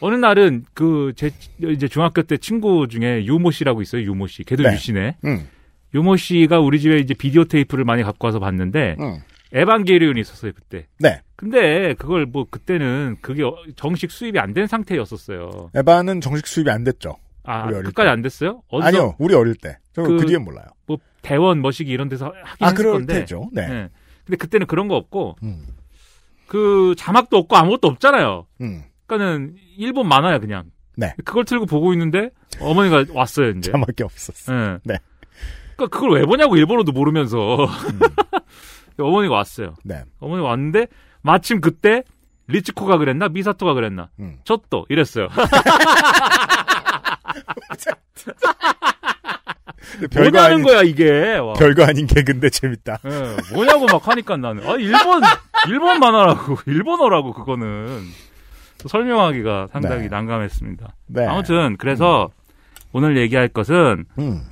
S10: 어느 날은 그 제 이제 중학교 때 친구 중에 유모 씨라고 있어요. 유모 씨. 걔도
S2: 네.
S10: 유씨네.
S2: 음.
S10: 유모 씨가 우리 집에 이제 비디오 테이프를 많이 갖고 와서 봤는데
S2: 음.
S10: 에반게리온이 있었어요 그때.
S2: 네.
S10: 근데 그걸 뭐 그때는 그게 어- 정식 수입이 안 된 상태였었어요.
S2: 에바는 정식 수입이 안 됐죠.
S10: 아
S2: 우리 어릴
S10: 끝까지
S2: 때.
S10: 안 됐어요?
S2: 아니요, 우리 어릴 때. 저그 그 뒤엔 몰라요.
S10: 뭐 대원 머시기 이런 데서 하긴
S2: 아,
S10: 했을
S2: 그럴
S10: 건데.
S2: 테죠. 네.
S10: 근데 그때는 그런 거 없고
S2: 음.
S10: 그 자막도 없고 아무것도 없잖아요.
S2: 음.
S10: 그러니까는 일본 만화야 그냥.
S2: 네.
S10: 그걸 틀고 보고 있는데 어머니가 왔어요 이제.
S2: 자막이 없었어.
S10: 네.
S2: 네.
S10: 그러니까 그걸 왜 보냐고 일본어도 모르면서 [laughs] 어머니가 왔어요.
S2: 네.
S10: 어머니 가 왔는데 마침 그때 리츠코가 그랬나 미사토가 그랬나
S2: 음.
S10: 저또 이랬어요. [laughs] 뭐냐는
S2: 아닌-
S10: 거야 이게. 와.
S2: 별거 아닌 개근데 재밌다.
S10: 예, 뭐냐고 막 하니까 나는 아 일본 일본 만화라고 [laughs] 일본어라고 그거는 설명하기가 상당히
S2: 네.
S10: 난감했습니다.
S2: 네.
S10: 아무튼 그래서 오늘 얘기할 것은
S2: 음.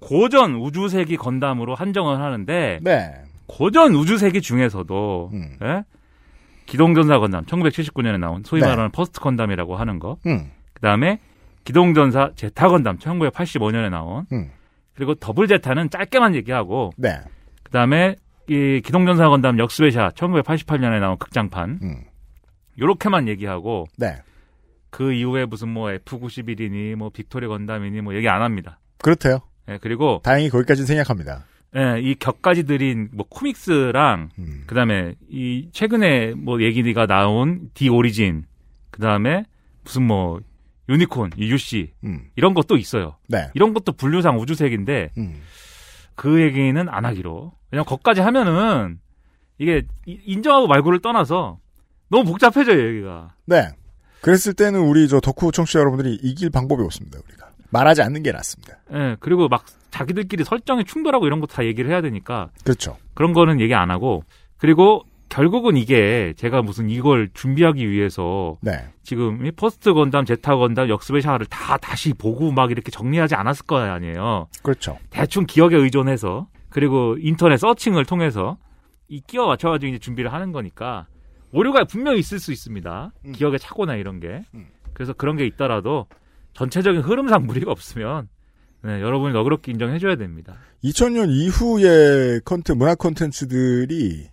S10: 고전 우주세기 건담으로 한정을 하는데
S2: 네.
S10: 고전 우주세기 중에서도 예? 기동전사 건담 1979년에 나온 소위
S2: 네.
S10: 말하는 퍼스트 건담이라고 하는 거.
S2: 음.
S10: 그다음에 기동전사 제타 건담 1985년에 나온
S2: 음.
S10: 그리고 더블 제타는 짧게만 얘기하고
S2: 네.
S10: 그다음에 이 기동전사 건담 역습의 샤 1988년에 나온 극장판
S2: 음.
S10: 요렇게만 얘기하고
S2: 네.
S10: 그 이후에 무슨 뭐 F91이니 뭐 빅토리 건담이니 뭐 얘기 안 합니다.
S2: 그렇대요.
S10: 예, 그리고
S2: 다행히 거기까지는 생략합니다.
S10: 예, 이 곁가지들인 뭐 코믹스랑
S2: 음.
S10: 그다음에 이 최근에 뭐 얘기가 나온 디 오리진 그다음에 무슨 뭐 유니콘, UC
S2: 음.
S10: 이런 것도 있어요.
S2: 네.
S10: 이런 것도 분류상 우주세기인데
S2: 음.
S10: 그 얘기는 안 하기로. 왜냐면 거기까지 하면은 이게 이- 인정하고 말고를 떠나서 너무 복잡해져요, 얘기가.
S2: 네. 그랬을 때는 우리 저 덕후 청취자 여러분들이 이길 방법이 없습니다, 우리가. 말하지 않는 게 낫습니다.
S10: 예, 그리고 막 자기들끼리 설정이 충돌하고 이런 것도 다 얘기를 해야 되니까
S2: 그렇죠.
S10: 그런 거는 얘기 안 하고 그리고 결국은 이게 제가 무슨 이걸 준비하기 위해서
S2: 네.
S10: 지금 이 퍼스트 건담, 제타 건담, 역습의 샤를 다 다시 보고 막 이렇게 정리하지 않았을 거 아니에요.
S2: 그렇죠.
S10: 대충 기억에 의존해서 그리고 인터넷 searching을 통해서 이 끼워 맞춰가지고 이제 준비를 하는 거니까 오류가 분명히 있을 수 있습니다. 기억에 착오나 이런 게. 그래서 그런 게 있더라도 전체적인 흐름상 무리가 없으면 네, 여러분이 너그럽게 인정해줘야 됩니다.
S2: 2000년 이후의 컨텐, 문화 콘텐츠들이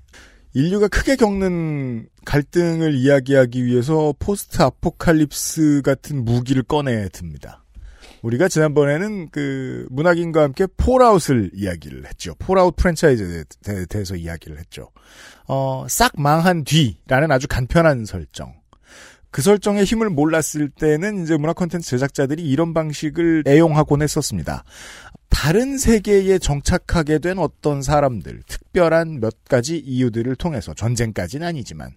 S2: 인류가 크게 겪는 갈등을 이야기하기 위해서 post-apocalypse 같은 무기를 꺼내 듭니다. 우리가 지난번에는 그 문학인과 함께 폴아웃을 이야기를 했죠. 폴아웃 프랜차이즈에 대- 대해서 이야기를 했죠. 어, 싹 망한 뒤라는 아주 간편한 설정. 그 설정의 힘을 몰랐을 때는 이제 문화 콘텐츠 제작자들이 이런 방식을 애용하곤 했었습니다. 다른 세계에 정착하게 된 어떤 사람들, 특별한 몇 가지 이유들을 통해서 전쟁까지는 아니지만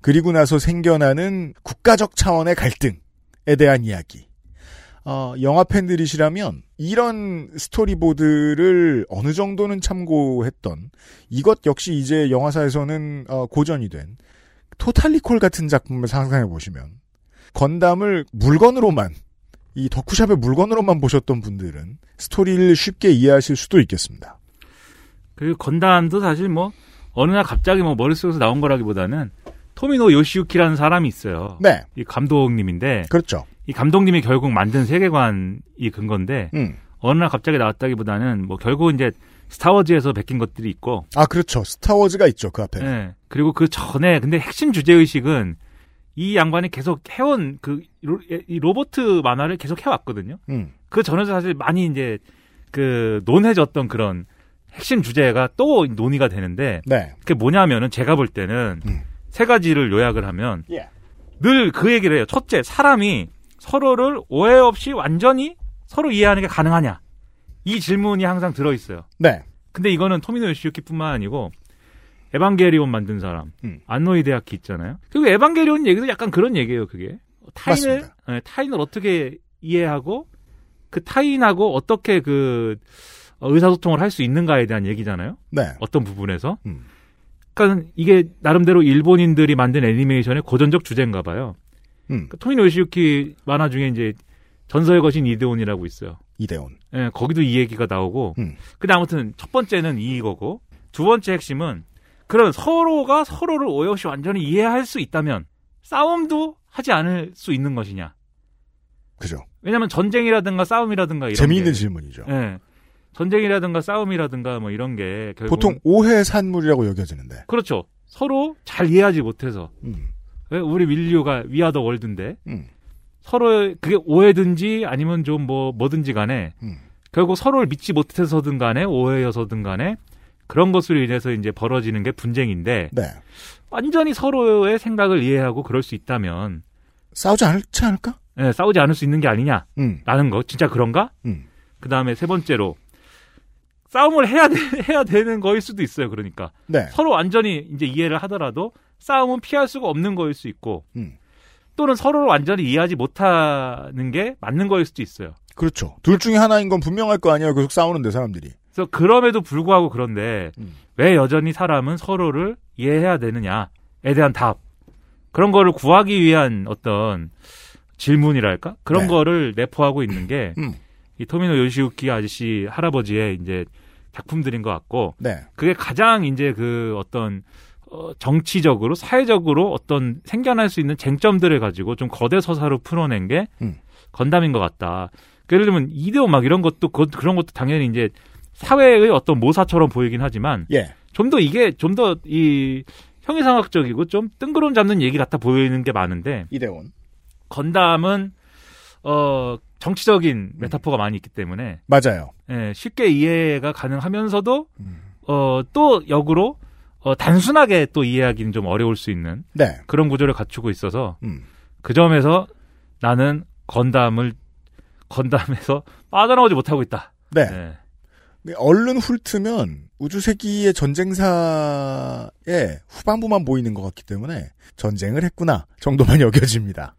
S2: 그리고 나서 생겨나는 국가적 차원의 갈등에 대한 이야기. 어, 영화 팬들이시라면 이런 스토리보드를 어느 정도는 참고했던 이것 역시 이제 영화사에서는 어, 고전이 된 토탈리콜 같은 작품을 상상해 보시면 건담을 물건으로만 이 덕후샵의 물건으로만 보셨던 분들은 스토리를 쉽게 이해하실 수도 있겠습니다.
S10: 그리고 건담도 사실 뭐 어느 날 갑자기 뭐 머릿속에서 나온 거라기보다는 토미노 요시유키라는 사람이 있어요.
S2: 네.
S10: 이 감독님인데
S2: 그렇죠.
S10: 이 감독님이 결국 만든 세계관이 근건데
S2: 음.
S10: 어느 날 갑자기 나왔다기보다는 뭐 결국 이제 스타워즈에서 베낀 것들이 있고
S2: 아 그렇죠. 스타워즈가 있죠 그 앞에.
S10: 예. 그리고 그 전에 근데 핵심 주제 의식은 이 양반이 계속 해온 그 로, 이 로보트 만화를 계속 해왔거든요.
S2: 음.
S10: 그 전에도 사실 많이 이제 그 논해졌던 그런 핵심 주제가 또 논의가 되는데
S2: 네.
S10: 그게 뭐냐면은 제가 볼 때는 세 가지를 요약을 하면
S2: 예.
S10: 늘그 얘기를 해요. 첫째, 사람이 서로를 오해 없이 완전히 서로 이해하는 게 가능하냐? 이 질문이 항상 들어 있어요.
S2: 네.
S10: 근데 이거는 토미노 요시유키뿐만 아니고 에반게리온 만든 사람
S2: 음.
S10: 안노이 대학기 있잖아요. 그리고 에반게리온 얘기도 약간 그런 얘기예요. 그게 타인을. 예, 타인을 어떻게 이해하고 그 타인하고 어떻게 그 어, 의사소통을 할 수 있는가에 대한 얘기잖아요.
S2: 네.
S10: 어떤 부분에서.
S2: 음.
S10: 그러니까 이게 나름대로 일본인들이 만든 애니메이션의 고전적 주제인가 봐요.
S2: 음.
S10: 그 토미노 요시유키 만화 중에 이제 전설의 거신 이데온이라고 있어요.
S2: 이대온.
S10: 예, 거기도 이 얘기가 나오고.
S2: 음.
S10: 근데 아무튼 첫 번째는 이거고 두 번째 핵심은 그런 서로가 서로를 없이 완전히 이해할 수 있다면 싸움도 하지 않을 수 있는 것이냐?
S2: 그죠.
S10: 왜냐하면 전쟁이라든가 싸움이라든가 이런
S2: 재미있는
S10: 게,
S2: 질문이죠.
S10: 예. 전쟁이라든가 싸움이라든가 뭐 이런 게
S2: 보통 오해 산물이라고 여겨지는데.
S10: 그렇죠. 서로 잘 이해하지 못해서
S2: 음.
S10: 왜 우리 인류가 위아더 월드인데
S2: 음.
S10: 서로 그게 오해든지 아니면 좀 뭐 뭐든지 간에
S2: 음.
S10: 결국 서로를 믿지 못해서든 간에 오해여서든 간에 그런 것으로 인해서 이제 벌어지는 게 분쟁인데
S2: 네.
S10: 완전히 서로의 생각을 이해하고 그럴 수 있다면
S2: 싸우지 않지 않을까?
S10: 예, 싸우지 않을 수 있는 게 아니냐
S2: 음.
S10: 라는 거 진짜 그런가?
S2: 음.
S10: 그 다음에 세 번째로 싸움을 해야 돼, [laughs] 해야 되는 거일 수도 있어요. 그러니까
S2: 네.
S10: 서로 완전히 이제 이해를 하더라도 싸움은 피할 수가 없는 거일 수 있고
S2: 음.
S10: 또는 서로를 완전히 이해하지 못하는 게 맞는 거일 수도 있어요.
S2: 그렇죠. 둘 중에 하나인 건 분명할 거 아니에요. 계속 싸우는데 사람들이.
S10: 그래서 그럼에도 불구하고 그런데
S2: 음.
S10: 왜 여전히 사람은 서로를 이해해야 되느냐에 대한 답 그런 거를 구하기 위한 어떤 질문이랄까 그런
S2: 네.
S10: 거를 내포하고 있는 게이
S2: 음.
S10: 토미노 요시우키 아저씨 할아버지의 이제 작품들인 것 같고
S2: 네.
S10: 그게 가장 이제 그 어떤 어, 정치적으로 사회적으로 어떤 생겨날 수 있는 쟁점들을 가지고 좀 거대 서사로 풀어낸 게
S2: 음.
S10: 건담인 것 같다. 예를 들면 이데오 막 이런 것도 그, 그런 것도 당연히 이제 사회의 어떤 모사처럼 보이긴 하지만
S2: 예.
S10: 좀 더 이게 좀 더 이 형이상학적이고 좀 뜬구름 잡는 얘기 같아 보이는 게 많은데
S2: 이대원.
S10: 건담은 어 정치적인 메타포가 많이 있기 때문에
S2: 맞아요.
S10: 예, 쉽게 이해가 가능하면서도
S2: 음.
S10: 어또 역으로 어 단순하게 또 이해하기는 좀 어려울 수 있는
S2: 네.
S10: 그런 구조를 갖추고 있어서
S2: 음.
S10: 그 점에서 나는 건담을 건담에서 [laughs] 빠져나오지 못하고 있다.
S2: 네.
S10: 네.
S2: 얼른 훑으면 우주세기의 전쟁사의 후반부만 보이는 것 같기 때문에 전쟁을 했구나 정도만 [laughs] 여겨집니다.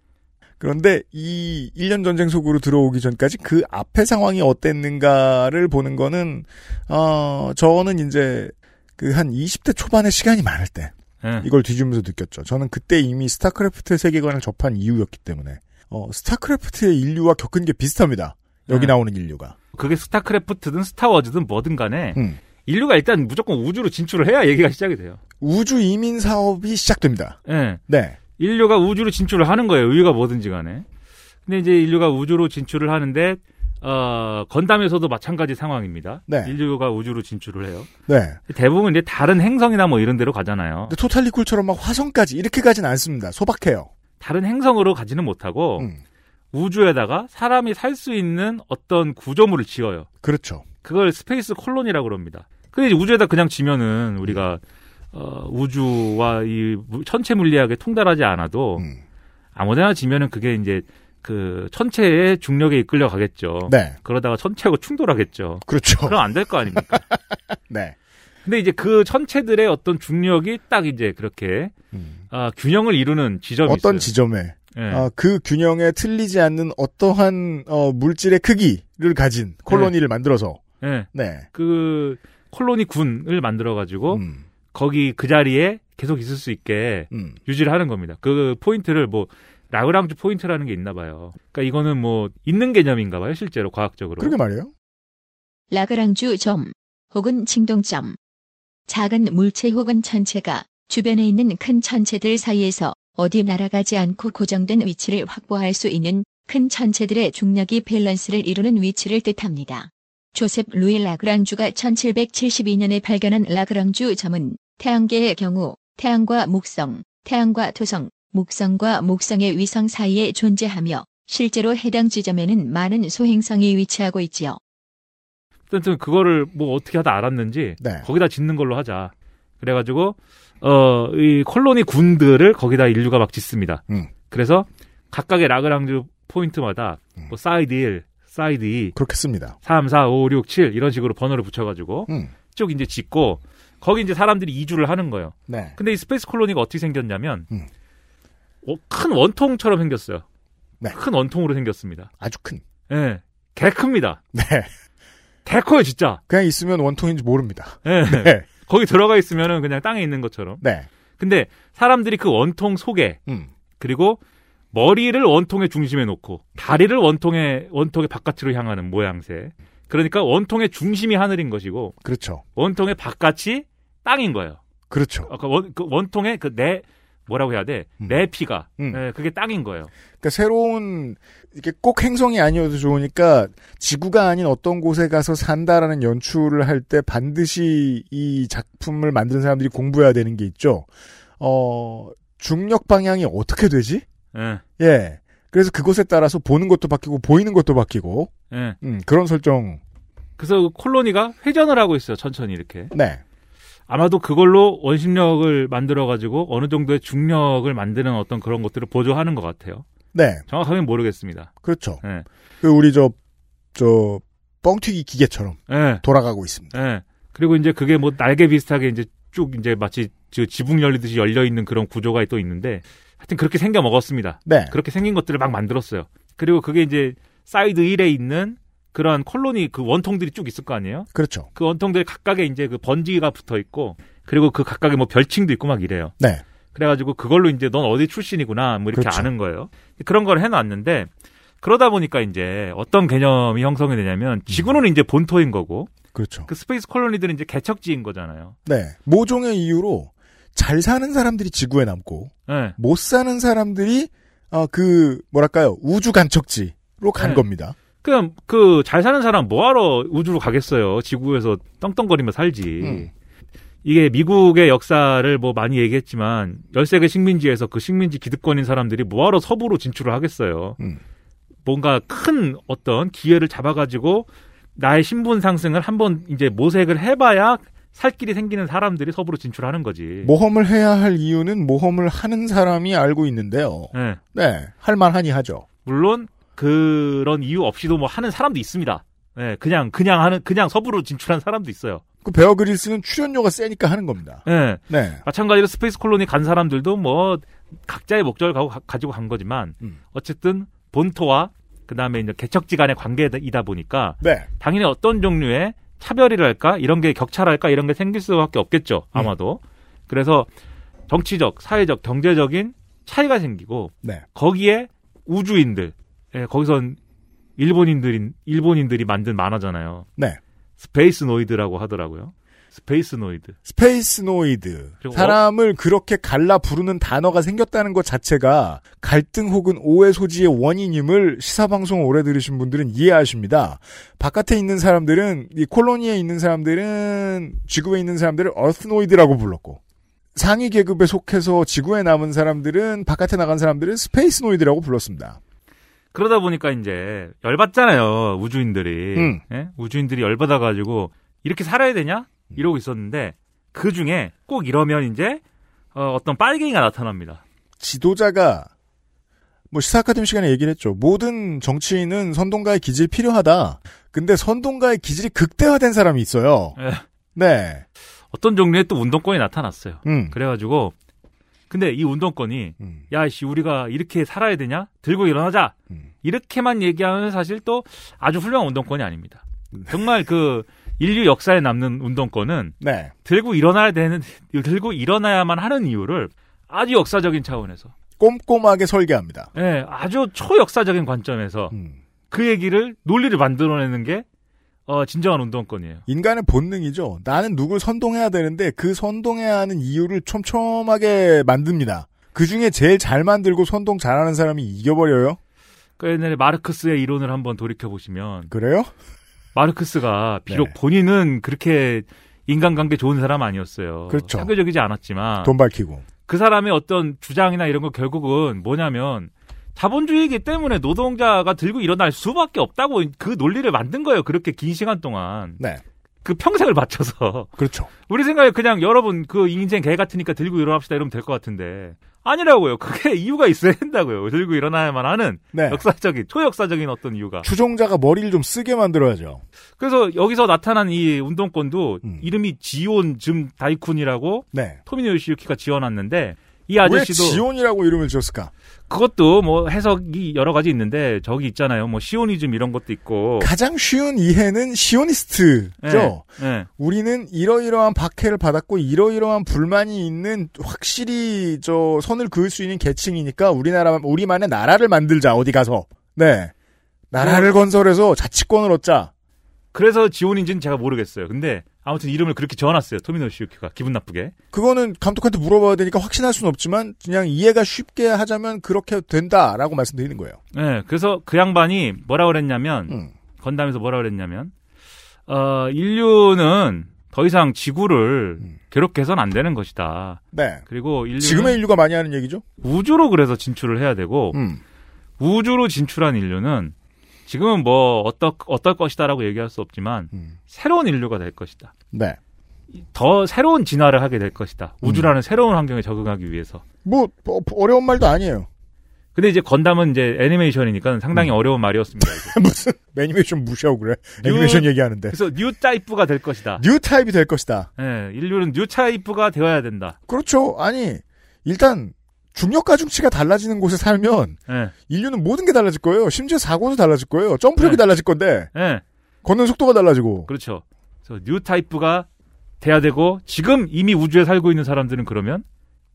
S2: 그런데 이 1년 전쟁 속으로 들어오기 전까지 그 앞의 상황이 어땠는가를 보는 거는 어 저는 이제 그 한 20대 초반의 시간이 많을 때
S10: 네.
S2: 이걸 뒤지면서 느꼈죠. 저는 그때 이미 스타크래프트의 세계관을 접한 이후였기 때문에 어 스타크래프트의 인류와 겪은 게 비슷합니다. 여기
S10: 네.
S2: 나오는 인류가.
S10: 그게 스타크래프트든 스타워즈든 뭐든 간에
S2: 음.
S10: 인류가 일단 무조건 우주로 진출을 해야 얘기가 시작이 돼요.
S2: 우주 이민 사업이 시작됩니다.
S10: 예.
S2: 네.
S10: 인류가 우주로 진출을 하는 거예요. 이유가 뭐든지 간에. 근데 이제 인류가 우주로 진출을 하는데 어, 건담에서도 마찬가지 상황입니다.
S2: 네.
S10: 인류가 우주로 진출을 해요.
S2: 네.
S10: 대부분 이제 다른 행성이나 뭐 이런 데로 가잖아요.
S2: 근데 토탈 리콜처럼 막 화성까지 이렇게 가진 않습니다. 소박해요.
S10: 다른 행성으로 가지는 못하고
S2: 음.
S10: 우주에다가 사람이 살 수 있는 어떤 구조물을 지어요.
S2: 그렇죠.
S10: 그걸 space colony라고 그럽니다. 근데 이제 우주에다 그냥 지면은 우리가 어, 우주와 이 무- 천체 물리학에 통달하지 않아도
S2: 음.
S10: 아무데나 지면은 그게 이제 그 천체의 중력에 이끌려 가겠죠.
S2: 네.
S10: 그러다가 천체하고 충돌하겠죠.
S2: 그렇죠.
S10: 그럼 안 될 거 아닙니까? [laughs]
S2: 네.
S10: 근데 이제 그 천체들의 어떤 중력이 딱 이제 그렇게 아, 균형을 이루는 지점이
S2: 음. 어떤
S10: 있어요.
S2: 지점에
S10: 예.
S2: 아, 그 균형에 틀리지 않는 어떠한 어, 물질의 크기를 가진 콜로니를 만들어서
S10: 예.
S2: 네.
S10: 그 콜로니 군을 만들어 가지고
S2: 음.
S10: 거기 그 자리에 계속 있을 수 있게
S2: 음.
S10: 유지를 하는 겁니다. 그 포인트를 뭐 라그랑주 포인트라는 게 있나 봐요. 그러니까 이거는 뭐 있는 개념인가 봐요, 실제로 과학적으로.
S2: 그러게 말이에요.
S1: 라그랑주 점 혹은 칭동점. 작은 물체 혹은 천체가 주변에 있는 큰 천체들 사이에서 어디 날아가지 않고 고정된 위치를 확보할 수 있는 큰 천체들의 중력이 밸런스를 이루는 위치를 뜻합니다. 조셉 루이 라그랑주가 1772년에 발견한 라그랑주 점은 태양계의 경우 태양과 목성, 태양과 토성, 목성과 목성의 위성 사이에 존재하며 실제로 해당 지점에는 많은 소행성이 위치하고 있지요.
S10: 하여튼 그거를 뭐 어떻게 하다 알았는지
S2: 네.
S10: 거기다 짓는 걸로 하자. 그래가지고 어 이 콜로니 군들을 거기다 인류가 막 짓습니다.
S2: 음.
S10: 그래서 각각의 라그랑주 포인트마다 뭐 사이드 1, 사이드 2,
S2: 그렇게 씁니다.
S10: 3, 4, 5, 6, 7 이런 식으로 번호를 붙여가지고
S2: 음.
S10: 쭉 이제 짓고 거기 이제 사람들이 이주를 하는 거예요.
S2: 네.
S10: 근데 이 space colony가 어떻게 생겼냐면
S2: 음.
S10: 어, 큰 원통처럼 생겼어요.
S2: 네.
S10: 큰 원통으로 생겼습니다.
S2: 아주 큰.
S10: 예, 개 큽니다.
S2: 네.
S10: 개 커요 진짜.
S2: 그냥 있으면 원통인지 모릅니다.
S10: 예.
S2: 네.
S10: 거기 들어가 있으면은 그냥 땅에 있는 것처럼.
S2: 네.
S10: 근데 사람들이 그 원통 속에
S2: 음.
S10: 그리고 머리를 원통의 중심에 놓고 다리를 원통의 원통의 바깥으로 향하는 모양새. 그러니까 원통의 중심이 하늘인 것이고
S2: 그렇죠.
S10: 원통의 바깥이 땅인 거예요.
S2: 그렇죠.
S10: 아까 원, 그 원통의 그내 뭐라고 해야 돼? 내 피가. 예, 그게 땅인 거예요.
S2: 그러니까 새로운 이게 꼭 행성이 아니어도 좋으니까 지구가 아닌 어떤 곳에 가서 산다라는 연출을 할 때 반드시 이 작품을 만드는 사람들이 공부해야 되는 게 있죠. 어 중력 방향이 어떻게 되지?
S10: 예.
S2: 예. 그래서 그것에 따라서 보는 것도 바뀌고 보이는 것도 바뀌고
S10: 예.
S2: 음, 그런 설정.
S10: 그래서 콜로니가 회전을 하고 있어요. 천천히 이렇게.
S2: 네.
S10: 아마도 그걸로 원심력을 만들어 가지고 어느 정도의 중력을 만드는 어떤 그런 것들을 보조하는 것 같아요.
S2: 네.
S10: 정확하게는 모르겠습니다.
S2: 그렇죠.
S10: 예.
S2: 그 우리 저 저 뻥튀기 기계처럼
S10: 예.
S2: 돌아가고 있습니다.
S10: 예. 그리고 이제 그게 뭐 날개 비슷하게 이제 쭉 이제 마치 저 지붕 열리듯이 열려 있는 그런 구조가 또 있는데 하여튼 그렇게 생겨 먹었습니다.
S2: 네.
S10: 그렇게 생긴 것들을 막 만들었어요. 그리고 그게 이제 사이드 1에 있는 그런 콜로니 그 원통들이 쭉 있을 거 아니에요?
S2: 그렇죠.
S10: 그 원통들 각각에 이제 그 번지가 붙어 있고 그리고 그 각각에 뭐 별칭도 있고 막 이래요.
S2: 네.
S10: 그래가지고 그걸로 이제 넌 어디 출신이구나 뭐 이렇게
S2: 그렇죠.
S10: 아는 거예요. 그런 걸 해놨는데 그러다 보니까 이제 어떤 개념이 형성이 되냐면 지구는 이제 본토인 거고
S2: 그렇죠.
S10: 그 space colony들은 이제 개척지인 거잖아요.
S2: 네. 모종의 이유로 잘 사는 사람들이 지구에 남고
S10: 네.
S2: 못 사는 사람들이 어, 그 뭐랄까요 우주 개척지로 간
S10: 네.
S2: 겁니다.
S10: 그냥 그 잘 사는 사람 뭐하러 우주로 가겠어요. 지구에서 떵떵거리며 살지.
S2: 음.
S10: 이게 미국의 역사를 뭐 많이 얘기했지만 13개 식민지에서 그 식민지 기득권인 사람들이 뭐하러 서부로 진출을 하겠어요.
S2: 음.
S10: 뭔가 큰 어떤 기회를 잡아가지고 나의 신분 상승을 한번 이제 모색을 해봐야 살 길이 생기는 사람들이 서부로 진출하는 거지.
S2: 모험을 해야 할 이유는 모험을 하는 사람이 알고 있는데요.
S10: 네.
S2: 네, 할만하니 하죠.
S10: 물론 그런 이유 없이도 뭐 하는 사람도 있습니다. 네, 그냥 그냥 하는 그냥 서부로 진출한 사람도 있어요.
S2: 그 베어 그릴스는 출연료가 세니까 하는 겁니다.
S10: 네.
S2: 네.
S10: 마찬가지로 space colony 간 사람들도 뭐 각자의 목적을 가고, 가지고 간 거지만
S2: 음.
S10: 어쨌든 본토와 그 다음에 이제 개척지 간의 관계이다 보니까
S2: 네.
S10: 당연히 어떤 종류의 차별이랄까 이런 게 격차랄까 이런 게 생길 수밖에 없겠죠 아마도 그래서 정치적 사회적 경제적인 차이가 생기고
S2: 네.
S10: 거기에 우주인들 예, 거기선 일본인들이 일본인들이 만든 만화잖아요
S2: 네.
S10: Spacenoid라고 하더라고요
S2: Spacenoid Spacenoid.
S10: 그리고
S2: 사람을 그렇게 갈라 부르는 단어가 생겼다는 것 자체가 갈등 혹은 오해 소지의 원인임을 시사방송 오래 들으신 분들은 이해하십니다. 바깥에 있는 사람들은, 이 콜로니에 있는 사람들은, 지구에 있는 사람들을 Earthnoid라고 불렀고, 상위 계급에 속해서 지구에 남은 사람들은, 바깥에 나간 사람들은 Spacenoid라고 불렀습니다.
S10: 그러다 보니까 이제 열받잖아요 우주인들이
S2: 음.
S10: 예? 우주인들이 열받아가지고 이렇게 살아야 되냐 이러고 있었는데 그 중에 꼭 이러면 이제 어, 떤 빨갱이가 나타납니다.
S2: 지도자가 뭐 시사 아카데미 시간에 얘기를 했죠. 모든 정치인은 선동가의 기질이 필요하다. 근데 선동가의 기질이 극대화된 사람이 있어요.
S10: 예.
S2: 네.
S10: 어떤 종류의 또 운동권이 나타났어요.
S2: 음.
S10: 그래가지고 근데 이 운동권이 야씨 우리가 이렇게 살아야 되냐 들고 일어나자
S2: 음.
S10: 이렇게만 얘기하면 사실 또 아주 훌륭한 운동권이 아닙니다.
S2: 네.
S10: 정말 그 인류 역사에 남는 운동권은
S2: 네.
S10: 들고 일어나야 되는 들고 일어나야만 하는 이유를 아주 역사적인 차원에서
S2: 꼼꼼하게 설계합니다.
S10: 예, 아주 초역사적인 관점에서
S2: 음.
S10: 그 얘기를 논리를 만들어내는 게 어, 진정한 운동권이에요.
S2: 인간의 본능이죠. 나는 누굴 선동해야 되는데 그 선동해야 하는 이유를 촘촘하게 만듭니다. 그 중에 제일 잘 만들고 선동 잘하는 사람이 이겨버려요.
S10: 그 옛날에 마르크스의 이론을 한번 돌이켜 보시면
S2: 그래요?
S10: 마르크스가 비록
S2: 네.
S10: 본인은 그렇게 인간관계 좋은 사람 아니었어요.
S2: 그렇죠.
S10: 사교적이지 않았지만
S2: 돈 밝히고.
S10: 그 사람의 어떤 주장이나 이런 거 결국은 뭐냐면 자본주의이기 때문에 노동자가 들고 일어날 수밖에 없다고 그 논리를 만든 거예요. 그렇게 긴 시간 동안.
S2: 네.
S10: 그 평생을 바쳐서.
S2: 그렇죠.
S10: 우리 생각에 그냥 여러분 그 인생 개 같으니까 들고 일어납시다 이러면 될 것 같은데 아니라고요. 그게 [laughs] 이유가 있어야 된다고요. 들고 일어나야만 하는
S2: 네.
S10: 역사적인 초역사적인 어떤 이유가.
S2: 추종자가 머리를 좀 쓰게 만들어야죠.
S10: 그래서 여기서 나타난 이 운동권도
S2: 음.
S10: 이름이 지온 즘 다이쿤이라고
S2: 네.
S10: 토미노 요시유키가 지어놨는데
S2: 이왜
S10: 아저씨도
S2: 지온이라고 이름을 지었을까?
S10: 그것도 뭐 해석이 여러 가지 있는데 저기 있잖아요. 뭐 시오니즘 이런 것도 있고.
S2: 가장 쉬운 이해는 시오니스트죠.
S10: 네, 네.
S2: 우리는 이러이러한 박해를 받았고 이러이러한 불만이 있는 확실히 저 선을 그을 수 있는 계층이니까 우리나라 우리만의 나라를 만들자 어디 가서 네 나라를 건설해서 자치권을 얻자.
S10: 그래서 지온인지는 제가 모르겠어요. 근데 아무튼 이름을 그렇게 지어놨어요. 토미노 시유키가 기분 나쁘게.
S2: 그거는 감독한테 물어봐야 되니까 확신할 수는 없지만 그냥 이해가 쉽게 하자면 그렇게 된다라고 말씀드리는 거예요.
S10: 네, 그래서 그 양반이 뭐라 그랬냐면
S2: 음.
S10: 건담에서 뭐라 그랬냐면 어, 인류는 더 이상 지구를 괴롭게 해서는 안 되는 것이다.
S2: 네.
S10: 그리고 인류
S2: 지금의 인류가 많이 하는 얘기죠?
S10: 우주로 그래서 진출을 해야 되고
S2: 음.
S10: 우주로 진출한 인류는 지금은 뭐 어떨 어떨 것이다라고 얘기할 수 없지만
S2: 음.
S10: 새로운 인류가 될 것이다.
S2: 네.
S10: 더 새로운 진화를 하게 될 것이다. 우주라는 새로운 환경에 적응하기 위해서.
S2: 뭐 어, 어려운 말도 아니에요.
S10: 근데 이제 건담은 이제 애니메이션이니까 상당히 어려운 말이었습니다. [laughs]
S2: 무슨 애니메이션 무시하고 그래?
S10: new-
S2: 애니메이션 얘기하는데.
S10: 그래서 Newtype가 될 것이다.
S2: Newtype이 될 것이다.
S10: 예, 인류는 Newtype가 되어야 된다.
S2: 그렇죠. 아니 일단 중력 가중치가 달라지는 곳에 살면
S10: 예,
S2: 인류는 모든 게 달라질 거예요. 심지어 사고도 달라질 거예요. 점프력이
S10: 네.
S2: 달라질 건데
S10: 예,
S2: 걷는 속도가 달라지고.
S10: 그렇죠. 그래서 Newtype가 돼야 되고 지금 이미 우주에 살고 있는 사람들은 그러면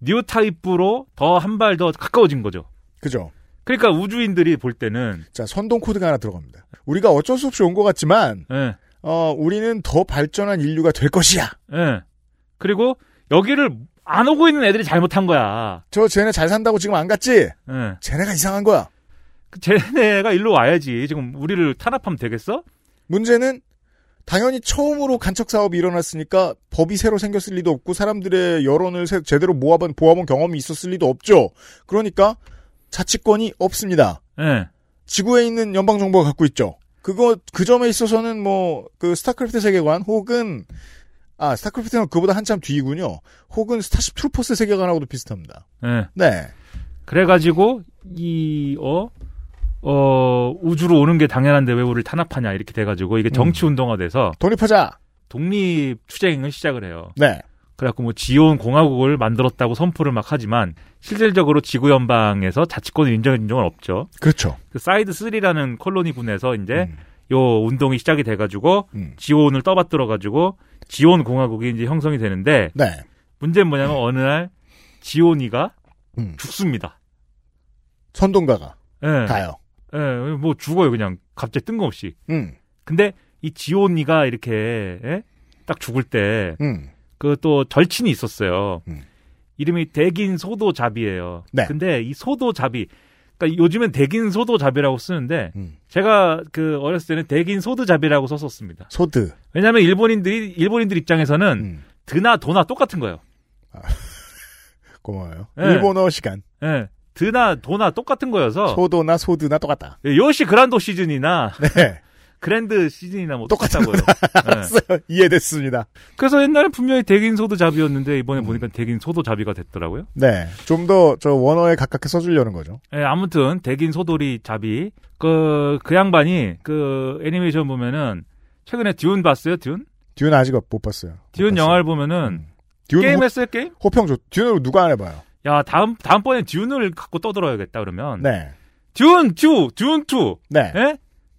S10: Newtype로 더 한 발 더 가까워진 거죠.
S2: 그죠.
S10: 그러니까 우주인들이 볼 때는
S2: 자 선동 코드가 하나 들어갑니다. 우리가 어쩔 수 없이 온 것 같지만
S10: 예,
S2: 어 우리는 더 발전한 인류가 될 것이야.
S10: 예. 그리고 여기를 안 오고 있는 애들이 잘못한 거야.
S2: 저 쟤네 잘 산다고 지금 안 갔지?
S10: 예.
S2: 쟤네가 이상한 거야.
S10: 그 쟤네가 일로 와야지. 지금 우리를 탄압하면 되겠어?
S2: 문제는 당연히 처음으로 간척 사업이 일어났으니까 법이 새로 생겼을 리도 없고 사람들의 여론을 세- 제대로 모아본 보아본 경험이 있었을 리도 없죠. 그러니까 자치권이 없습니다.
S10: 예.
S2: 지구에 있는 연방 정부가 갖고 있죠. 그거 그 점에 있어서는 뭐 그 스타크래프트 세계관 혹은 아 스타크래프트는 그보다 한참 뒤이군요. 혹은 스타쉽 트루퍼스 세계관하고도 비슷합니다.
S10: 예.
S2: 네.
S10: 그래가지고 이 어. 어, 우주로 오는 게 당연한데 왜 우리를 탄압하냐, 이렇게 돼가지고, 이게 정치 운동화 돼서,
S2: 독립하자.
S10: 독립 투쟁을 시작을 해요.
S2: 네.
S10: 그래갖고 뭐 지온 공화국을 만들었다고 선포를 막 하지만, 실질적으로 지구 연방에서 자치권을 인정해준 적은 없죠.
S2: 그렇죠.
S10: 그 사이드 3라는 콜로니군에서 이제, 요 운동이 시작이 돼가지고,
S2: 음.
S10: 지온을 떠받들어가지고, 지온 공화국이 이제 형성이 되는데,
S2: 네.
S10: 문제는 뭐냐면 어느 날, 지온이가
S2: 음.
S10: 죽습니다.
S2: 선동가가
S10: 예.
S2: 가요.
S10: 예, 뭐 죽어요 그냥 갑자기 뜬금없이.
S2: 음.
S10: 근데 이 지온이가 이렇게 예? 딱 죽을 때
S2: 음.
S10: 그또 절친이 있었어요. 이름이 대긴 소도잡이에요.
S2: 네.
S10: 근데 이 소도잡이 그러니까 요즘엔 데긴 소도 자비라고 쓰는데
S2: 음.
S10: 제가 그 어렸을 때는 데긴 소드 자비라고 썼었습니다.
S2: 소드.
S10: 왜냐하면 일본인들이 일본인들 입장에서는
S2: 음.
S10: 드나 도나 똑같은 거예요. [laughs]
S2: 고마워요.
S10: 예.
S2: 일본어 시간.
S10: 예. 드나 도나 똑같은 거여서
S2: 소도나 소드나 똑같다.
S10: 예, 요시 그란도 시즌이나
S2: 네.
S10: grand season이나 뭐 똑같다고요. [laughs]
S2: 알았어요. 이해됐습니다.
S10: 그래서 옛날에 분명히 데긴 소드 자비였는데 이번에 보니까 데긴 소도 자비가 됐더라고요.
S2: 네. 좀 더 저 원어에 가깝게 써주려는 거죠.
S10: 예, 아무튼 대긴 소돌이 잡이 그, 그 양반이 그 애니메이션 보면은 최근에 듀운 봤어요, 듀운?
S2: 듀는 아직 못 봤어요.
S10: 듀운 영화를 보면은
S2: 듀는
S10: 게임
S2: 호-
S10: 했어요, 게임?
S2: 호평 좋. 듀는 누가 안 해봐요.
S10: 야, 다음 다음번에 듀운을 갖고 떠들어야겠다 그러면.
S2: 네.
S10: 듀운 2, 듀운 2.
S2: 네.
S10: 예?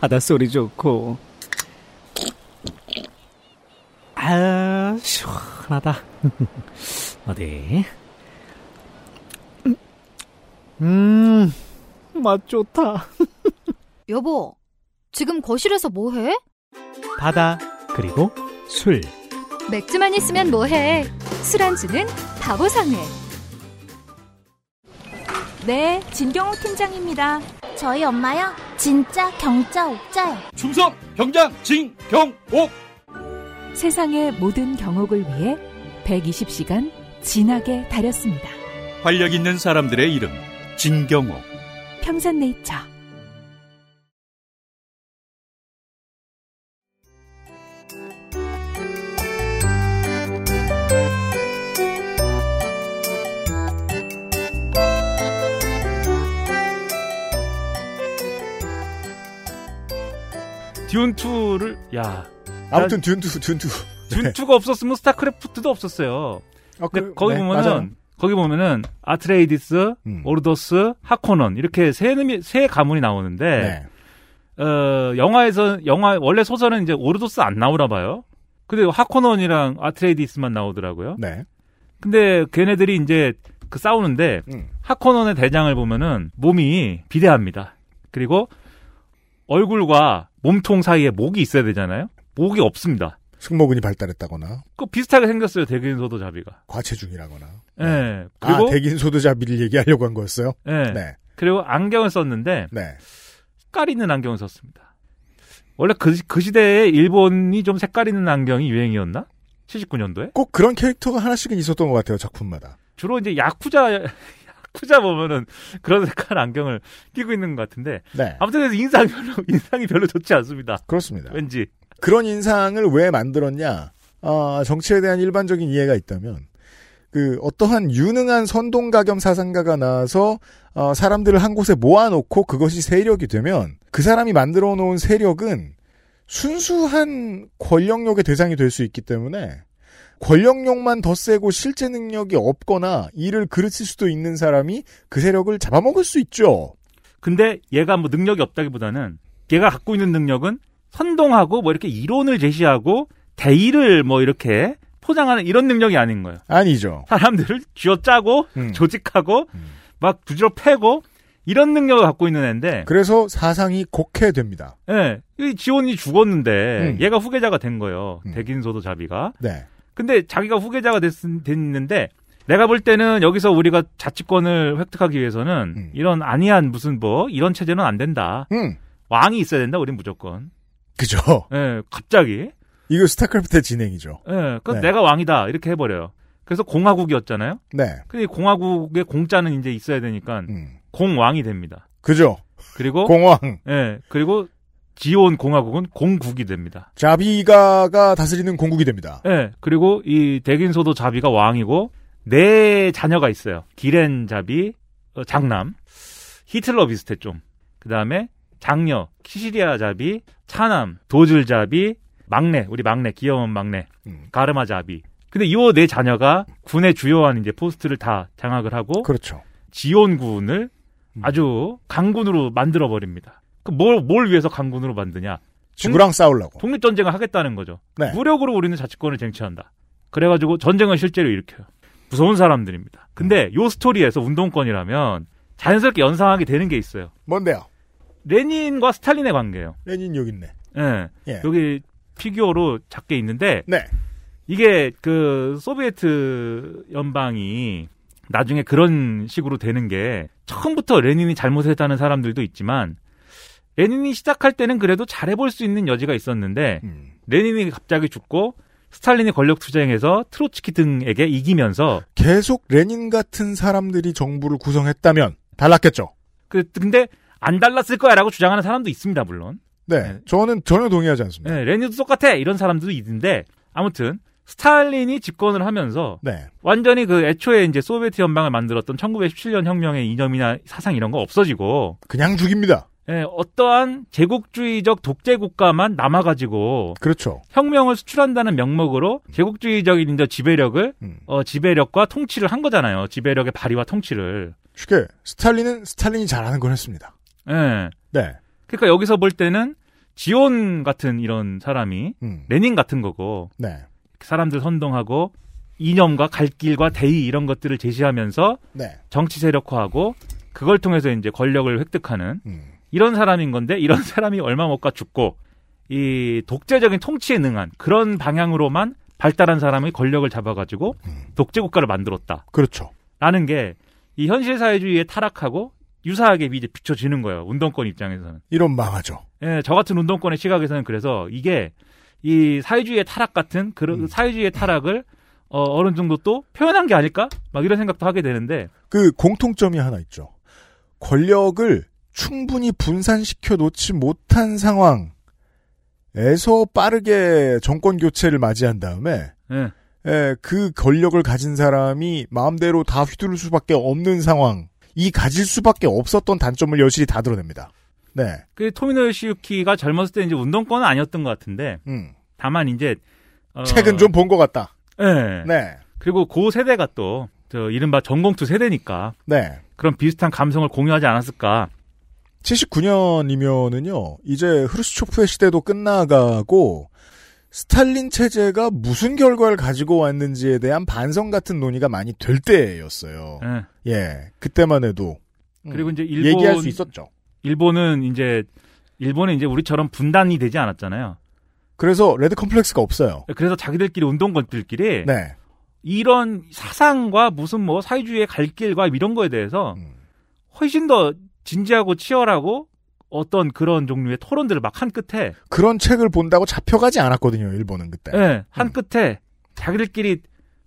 S5: 바닷소리 좋고. 아, 시원하다. [laughs] 어디? 음, 맛 좋다. [laughs]
S4: 여보, 지금 거실에서 뭐 해?
S5: 바다, 그리고 술.
S4: 맥주만 있으면 뭐 해? 술안주는 바보상회.
S11: 네, 진경호 팀장입니다.
S8: 저희 엄마요? 진짜 경자 옥자요.
S12: 충성 경장 진경옥
S11: 세상의 모든 경옥을 위해 120시간 진하게 다렸습니다.
S12: 활력 있는 사람들의 이름 진경옥
S11: 평산네이처.
S10: Dune 2를 야
S2: 아무튼 듀운투, 듀운투.
S10: 전투가 없었으면 스타크래프트도 없었어요. 근데 거기
S2: 네,
S10: 보면은
S2: 맞아요.
S10: 거기 보면은 아트레이디스, 오르도스, 하코넌 이렇게 세 놈이 세 가문이 나오는데 어 영화에서 영화 원래 소설은 이제 오르도스 안 나오나 봐요. 근데 하코넌이랑 아트레이디스만 나오더라고요.
S2: 네.
S10: 근데 걔네들이 이제 그 싸우는데 하코넌의 대장을 보면은 몸이 비대합니다. 그리고 얼굴과 몸통 사이에 목이 있어야 되잖아요. 목이 없습니다.
S2: 승모근이 발달했다거나
S10: 그 비슷하게 생겼어요. 대균소도 자비가.
S2: 과체중이라거나.
S10: 예. 그리고
S2: 아 대긴소드자비를 얘기하려고 한 거였어요.
S10: 예.
S2: 네.
S10: 그리고 안경을 썼는데
S2: 네.
S10: 색깔 있는 안경을 썼습니다. 원래 그, 그 시대에 일본이 좀 색깔 있는 안경이 유행이었나? 79년도에?
S2: 꼭 그런 캐릭터가 하나씩은 있었던 것 같아요 작품마다.
S10: 주로 이제 야쿠자 야쿠자 보면은 그런 색깔 안경을 끼고 있는 것 같은데
S2: 네.
S10: 아무튼 그래서 인상이 별로 [laughs] 인상이 별로 좋지 않습니다.
S2: 그렇습니다.
S10: 왠지
S2: 그런 인상을 왜 만들었냐? 아, 정치에 대한 일반적인 이해가 있다면 그 어떠한 유능한 선동가겸 사상가가 나와서 어, 사람들을 한 곳에 모아놓고 그것이 세력이 되면 그 사람이 만들어 놓은 세력은 순수한 권력욕의 대상이 될 수 있기 때문에 권력욕만 더 세고 실제 능력이 없거나 일을 그르칠 수도 있는 사람이 그 세력을 잡아먹을 수 있죠.
S10: 근데 얘가 뭐 능력이 없다기보다는 얘가 갖고 있는 능력은 선동하고 뭐 이렇게 이론을 제시하고 대의를 뭐 이렇게 포장하는 이런 능력이 아닌 거예요.
S2: 아니죠.
S10: 사람들을 쥐어짜고
S2: 음.
S10: 조직하고 막 부지러 패고 이런 능력을 갖고 있는 애인데
S2: 그래서 사상이 곡해됩니다.
S10: 예. 이 지원이 죽었는데
S2: 음.
S10: 얘가 후계자가 된 거예요. 백인소도 자비가.
S2: 네.
S10: 근데 자기가 후계자가 됐, 됐는데 내가 볼 때는 여기서 우리가 자치권을 획득하기 위해서는
S2: 음.
S10: 이런 아니한 무슨 뭐 이런 체제는 안 된다. 왕이 있어야 된다. 우린 무조건.
S2: 그죠.
S10: 예, 갑자기.
S2: 이거 스타크래프트의 진행이죠.
S10: 예, 그
S2: 네.
S10: 내가 왕이다 이렇게 해버려요. 그래서 공화국이었잖아요.
S2: 네.
S10: 근데 이 공화국의 공짜는 이제 있어야 되니까 공왕이 됩니다.
S2: 그죠.
S10: 그리고
S2: 공왕.
S10: 예, 그리고 지온 공화국은 공국이 됩니다.
S2: 자비가가 다스리는 공국이 됩니다.
S10: 예, 그리고 이 대긴소도 자비가 왕이고 네 자녀가 있어요. 기렌 자비, 어, 장남, 히틀러 비슷해 좀. 그 다음에 장녀, 키시리아 자비, 차남, 도즐 자비, 막내, 우리 막내, 귀여운 막내, 가르마 자비. 근데 요네 자녀가 군의 주요한 이제 포스트를 다 장악을 하고
S2: 그렇죠.
S10: 지온군을 아주 강군으로 만들어 버립니다. 그 뭘, 뭘 위해서 강군으로 만드냐?
S2: 지구랑 싸우려고.
S10: 독립전쟁을 하겠다는 거죠.
S2: 네.
S10: 무력으로 우리는 자치권을 쟁취한다. 그래가지고 전쟁을 실제로 일으켜요. 무서운 사람들입니다. 근데 요 스토리에서 운동권이라면 자연스럽게 연상하게 되는 게 있어요.
S2: 뭔데요?
S10: 레닌과 스탈린의 관계예요.
S2: 레닌 여기 있네.
S10: 예.
S2: 예.
S10: 여기 피규어로 작게 있는데
S2: 네.
S10: 이게 그 소비에트 연방이 나중에 그런 식으로 되는 게 처음부터 레닌이 잘못했다는 사람들도 있지만 레닌이 시작할 때는 그래도 잘해볼 수 있는 여지가 있었는데
S2: 음.
S10: 레닌이 갑자기 죽고 스탈린이 권력 투쟁에서 트로츠키 등에게 이기면서
S2: 계속 레닌 같은 사람들이 정부를 구성했다면 달랐겠죠.
S10: 그 근데 안 달랐을 거야라고 주장하는 사람도 있습니다 물론.
S2: 네. 저는 전혀 동의하지 않습니다.
S10: 네, 레닌도 똑같아 이런 사람들도 있는데 아무튼 스탈린이 집권을 하면서
S2: 네.
S10: 완전히 그 애초에 이제 소비에트 연방을 만들었던 1917년 혁명의 이념이나 사상 이런 거 없어지고
S2: 그냥 죽입니다.
S10: 예, 어떠한 제국주의적 독재 국가만 남아 가지고
S2: 그렇죠.
S10: 혁명을 수출한다는 명목으로 제국주의적인 이제 지배력을 어, 지배력과 통치를 한 거잖아요. 지배력의 발휘와 통치를.
S2: 쉽게 스탈린은 스탈린이 잘하는 걸 했습니다.
S10: 예.
S2: 네.
S10: 그러니까 여기서 볼 때는 지온 같은 이런 사람이
S2: 음.
S10: 레닌 같은 거고
S2: 네.
S10: 사람들 선동하고 이념과 갈 길과 대의 이런 것들을 제시하면서
S2: 네.
S10: 정치 세력화하고 그걸 통해서 이제 권력을 획득하는
S2: 음.
S10: 이런 사람인 건데 이런 [laughs] 사람이 얼마 못 가 죽고 이 독재적인 통치에 능한 그런 방향으로만 발달한 사람이 권력을 잡아가지고 독재 국가를 만들었다.
S2: 그렇죠.
S10: 라는 게 이 현실 사회주의에 타락하고 유사하게 이제 비춰지는 거예요. 운동권 입장에서는.
S2: 이런 망하죠.
S10: 예, 저 같은 운동권의 시각에서는 그래서 이게 이 사회주의의 타락 같은 그런 사회주의의 타락을 어, 어느 정도 또 표현한 게 아닐까? 막 이런 생각도 하게 되는데
S2: 그 공통점이 하나 있죠. 권력을 충분히 분산시켜 놓지 못한 상황에서 빠르게 정권 교체를 맞이한 다음에
S10: 예.
S2: 에, 그 권력을 가진 사람이 마음대로 다 휘두를 수밖에 없는 상황, 이 가질 수밖에 없었던 단점을 여실히 다 드러냅니다. 네.
S10: 그 토미노 요시유키가 젊었을 때 이제 운동권은 아니었던 것 같은데
S2: 음.
S10: 다만 이제
S2: 책은 좀 본 것 같다.
S10: 네.
S2: 네.
S10: 그리고 그 세대가 또, 저, 이른바 전공투 세대니까.
S2: 네.
S10: 그런 비슷한 감성을 공유하지 않았을까.
S2: 79년이면은요, 이제 흐루쇼프의 시대도 끝나가고, 스탈린 체제가 무슨 결과를 가지고 왔는지에 대한 반성 같은 논의가 많이 될 때였어요.
S10: 네.
S2: 예. 그때만 해도. 음,
S10: 그리고 이제 일본.
S2: 얘기할 수 있었죠.
S10: 일본은 이제, 일본은 이제 우리처럼 분단이 되지 않았잖아요.
S2: 그래서 레드 컴플렉스가 없어요.
S10: 그래서 자기들끼리 운동권들끼리
S2: 네.
S10: 이런 사상과 무슨 뭐 사회주의의 갈 길과 이런 거에 대해서
S2: 음.
S10: 훨씬 더 진지하고 치열하고 어떤 그런 종류의 토론들을 막 한 끝에
S2: 그런 책을 본다고 잡혀가지 않았거든요, 일본은 그때.
S10: 예,
S2: 음.
S10: 한 끝에 자기들끼리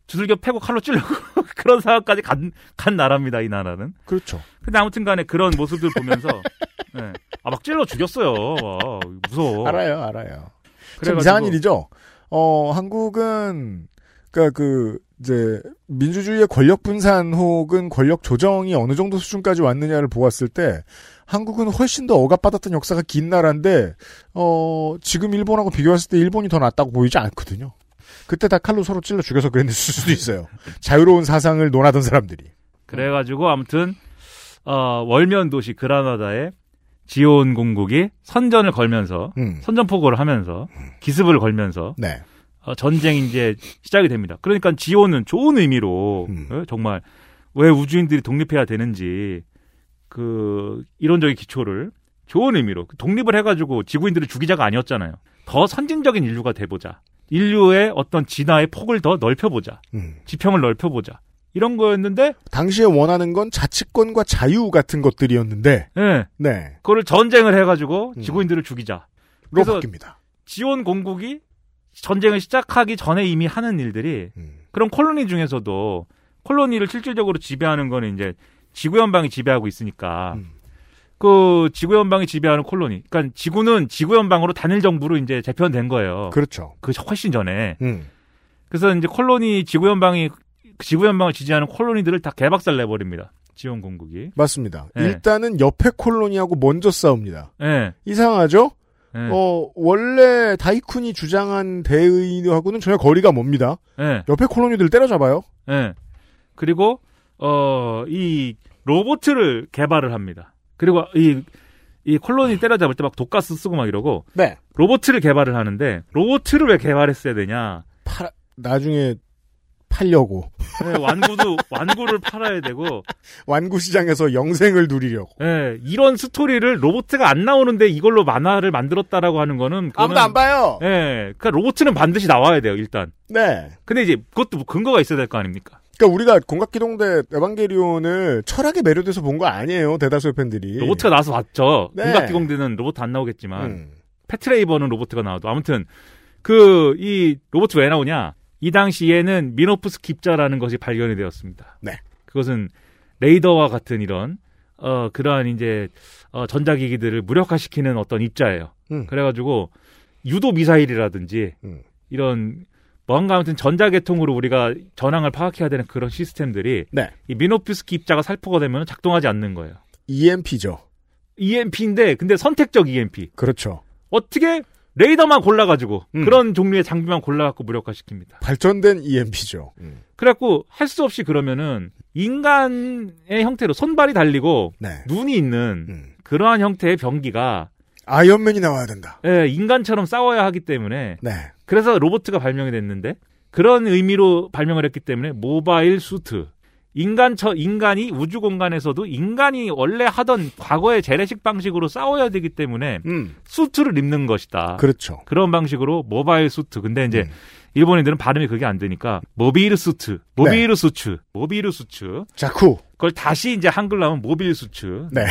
S10: 두들겨 패고 칼로 찔르고 [laughs] 그런 상황까지 간, 간 나라입니다, 이 나라는.
S2: 그렇죠.
S10: 근데 아무튼 간에 그런 모습들 보면서 예. [laughs] 아, 막 찔러 죽였어요. 와, 무서워.
S2: 알아요, 알아요. 참
S10: 그래가지고-
S2: 이상한 일이죠. 어, 한국은, 그니까 그, 이제, 민주주의의 권력 분산 혹은 권력 조정이 어느 정도 수준까지 왔느냐를 보았을 때, 한국은 훨씬 더 억압받았던 역사가 긴 나라인데, 어, 지금 일본하고 비교했을 때 일본이 더 낫다고 보이지 않거든요. 그때 다 칼로 서로 찔러 죽여서 그랬을 수도 있어요. [laughs] 자유로운 사상을 논하던 사람들이.
S10: 그래가지고 아무튼 어, 월면 도시 그라나다의 지온 공국이 선전을 걸면서
S2: 음.
S10: 선전포고를 하면서 기습을 걸면서
S2: 네.
S10: 어, 전쟁이 이제 시작이 됩니다. 그러니까 지온은 좋은 의미로
S2: 음.
S10: 어, 정말 왜 우주인들이 독립해야 되는지 그 이론적인 기초를 좋은 의미로 독립을 해가지고 지구인들을 죽이자가 아니었잖아요. 더 선진적인 인류가 돼보자. 인류의 어떤 진화의 폭을 더 넓혀보자.
S2: 음.
S10: 지평을 넓혀보자. 이런 거였는데
S2: 당시에 원하는 건 자치권과 자유 같은 것들이었는데,
S10: 예.
S2: 네.
S10: 그거를 전쟁을 해가지고 지구인들을 죽이자.
S2: 로
S10: 그래서
S2: 바뀝니다.
S10: 지온 공국이 전쟁을 시작하기 전에 이미 하는 일들이
S2: 음.
S10: 그런 콜로니 중에서도 콜로니를 실질적으로 지배하는 거는 이제 지구 연방이 지배하고 있으니까
S2: 음.
S10: 그 지구 연방이 지배하는 콜로니. 그러니까 지구는 지구 연방으로 단일 정부로 이제 재편된 거예요.
S2: 그렇죠.
S10: 그 훨씬 전에.
S2: 음.
S10: 그래서 이제 콜로니 지구 연방이 지구 연방을 지지하는 콜로니들을 다 개박살 내버립니다. 지원 공국이.
S2: 맞습니다.
S10: 네.
S2: 일단은 옆에 콜로니하고 먼저 싸웁니다.
S10: 예.
S2: 이상하죠?
S10: 예.
S2: 어, 원래 다이쿤이 주장한 대의하고는 전혀 거리가 멉니다.
S10: 예.
S2: 옆에 콜로니들 때려잡아요.
S10: 예. 그리고 어 이 로봇을 개발을 합니다. 그리고 이 이 콜로니 때려잡을 때 막 독가스 쓰고 막 이러고
S2: 네.
S10: 로봇을 개발을 하는데 로봇을 왜 개발했어야 되냐?
S2: 팔 나중에 팔려고
S10: 예, 완구도 완구를 팔아야 되고
S2: 완구 시장에서 영생을 누리려고.
S10: 예, 이런 스토리를 로봇가 안 나오는데 이걸로 만화를 만들었다라고 하는 거는
S2: 아무도 안 봐요.
S10: 예, 그러니까 로봇은 반드시 나와야 돼요 일단.
S2: 네.
S10: 근데 이제 그것도 뭐 근거가 있어야 될 거 아닙니까?
S2: 그러니까 우리가 공각기동대 에반게리온을 철학에 매료돼서 본 거 아니에요. 대다수의 팬들이.
S10: 로봇가 나와서 봤죠.
S2: 네.
S10: 공각기공대는 로봇 안 나오겠지만
S2: 음.
S10: 패트레이버는 로봇가 나와도 아무튼 그 이 로봇 왜 나오냐? 이 당시에는 미노프스키 입자라는 것이 발견이 되었습니다.
S2: 네.
S10: 그것은 레이더와 같은 이런 어 그러한 이제 어 전자기기들을 무력화시키는 어떤 입자예요.
S2: 음.
S10: 그래가지고 유도 미사일이라든지
S2: 음.
S10: 이런 뭔가 아무튼 전자계통으로 우리가 전황을 파악해야 되는 그런 시스템들이
S2: 네.
S10: 이 미노프스키 입자가 살포가 되면 작동하지 않는 거예요.
S2: EMP죠.
S10: EMP인데 근데 선택적 EMP.
S2: 그렇죠.
S10: 어떻게 레이더만 골라가지고
S2: 음.
S10: 그런 종류의 장비만 골라갖고 무력화시킵니다.
S2: 발전된 EMP죠.
S10: 그래갖고 할 수 없이 그러면은 인간의 형태로 손발이 달리고
S2: 네.
S10: 눈이 있는 그러한 형태의 병기가
S2: 아이언맨이 나와야 된다.
S10: 예, 인간처럼 싸워야 하기 때문에
S2: 네.
S10: 그래서 로보트가 발명이 됐는데 그런 의미로 발명을 했기 때문에 모바일 수트 인간 처 인간이 우주 공간에서도 인간이 원래 하던 과거의 재래식 방식으로 싸워야 되기 때문에 수트를 입는 것이다.
S2: 음. 그렇죠.
S10: 그런 방식으로 mobile suit. 근데 이제 일본인들은 발음이 그게 안 되니까 モビルスーツ, モビルスーツ, モビルスーツ.
S2: 자쿠.
S10: 그걸 다시 이제 한글로 하면 모빌 수츠.
S2: 네.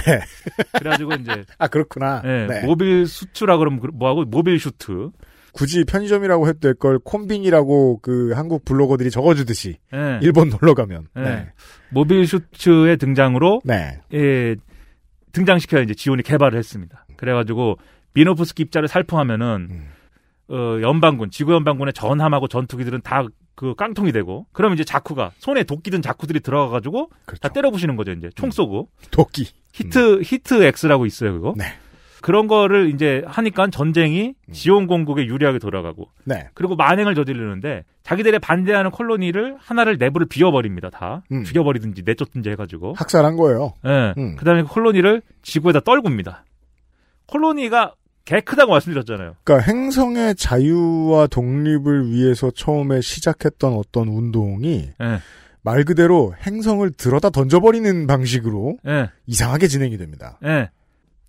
S10: 그래가지고 이제 [laughs]
S2: 아 그렇구나.
S10: 예,
S2: 네.
S10: 모빌 수츠라 그러면 그- 뭐하고 mobile suit.
S2: 굳이 편의점이라고 해도 될 걸 콤빈이라고 그 한국 블로거들이 적어주듯이
S10: 예.
S2: 일본 놀러 가면.
S10: 예.
S2: 네.
S10: 모빌 슈츠의 등장으로
S2: 네.
S10: 예, 등장시켜야 이제 지온이 개발을 했습니다. 그래가지고 미노프스키 입자를 살포하면은
S2: 음.
S10: 어, 연방군, 지구 연방군의 전함하고 전투기들은 다 그 깡통이 되고, 그럼 이제 자쿠가 손에 도끼 든 자쿠들이 들어가가지고 다 때려 부시는 거죠 이제 총 쏘고.
S2: 도끼.
S10: heat heat axe라고 있어요 그거.
S2: 네.
S10: 그런 거를 이제 하니까 전쟁이 지온 공국에 유리하게 돌아가고
S2: 네.
S10: 그리고 만행을 저지르는데 자기들의 반대하는 콜로니를 하나를 내부를 비워버립니다 다
S2: 음.
S10: 죽여버리든지 내쫓든지 해가지고
S2: 학살한 거예요.
S10: 예.
S2: 음.
S10: 그다음에 콜로니를 지구에다 떨굽니다. 콜로니가 개 크다고 말씀드렸잖아요.
S2: 그러니까 행성의 자유와 독립을 위해서 처음에 시작했던 어떤 운동이
S10: 예.
S2: 말 그대로 행성을 들어다 던져버리는 방식으로
S10: 예.
S2: 이상하게 진행이 됩니다.
S10: 예.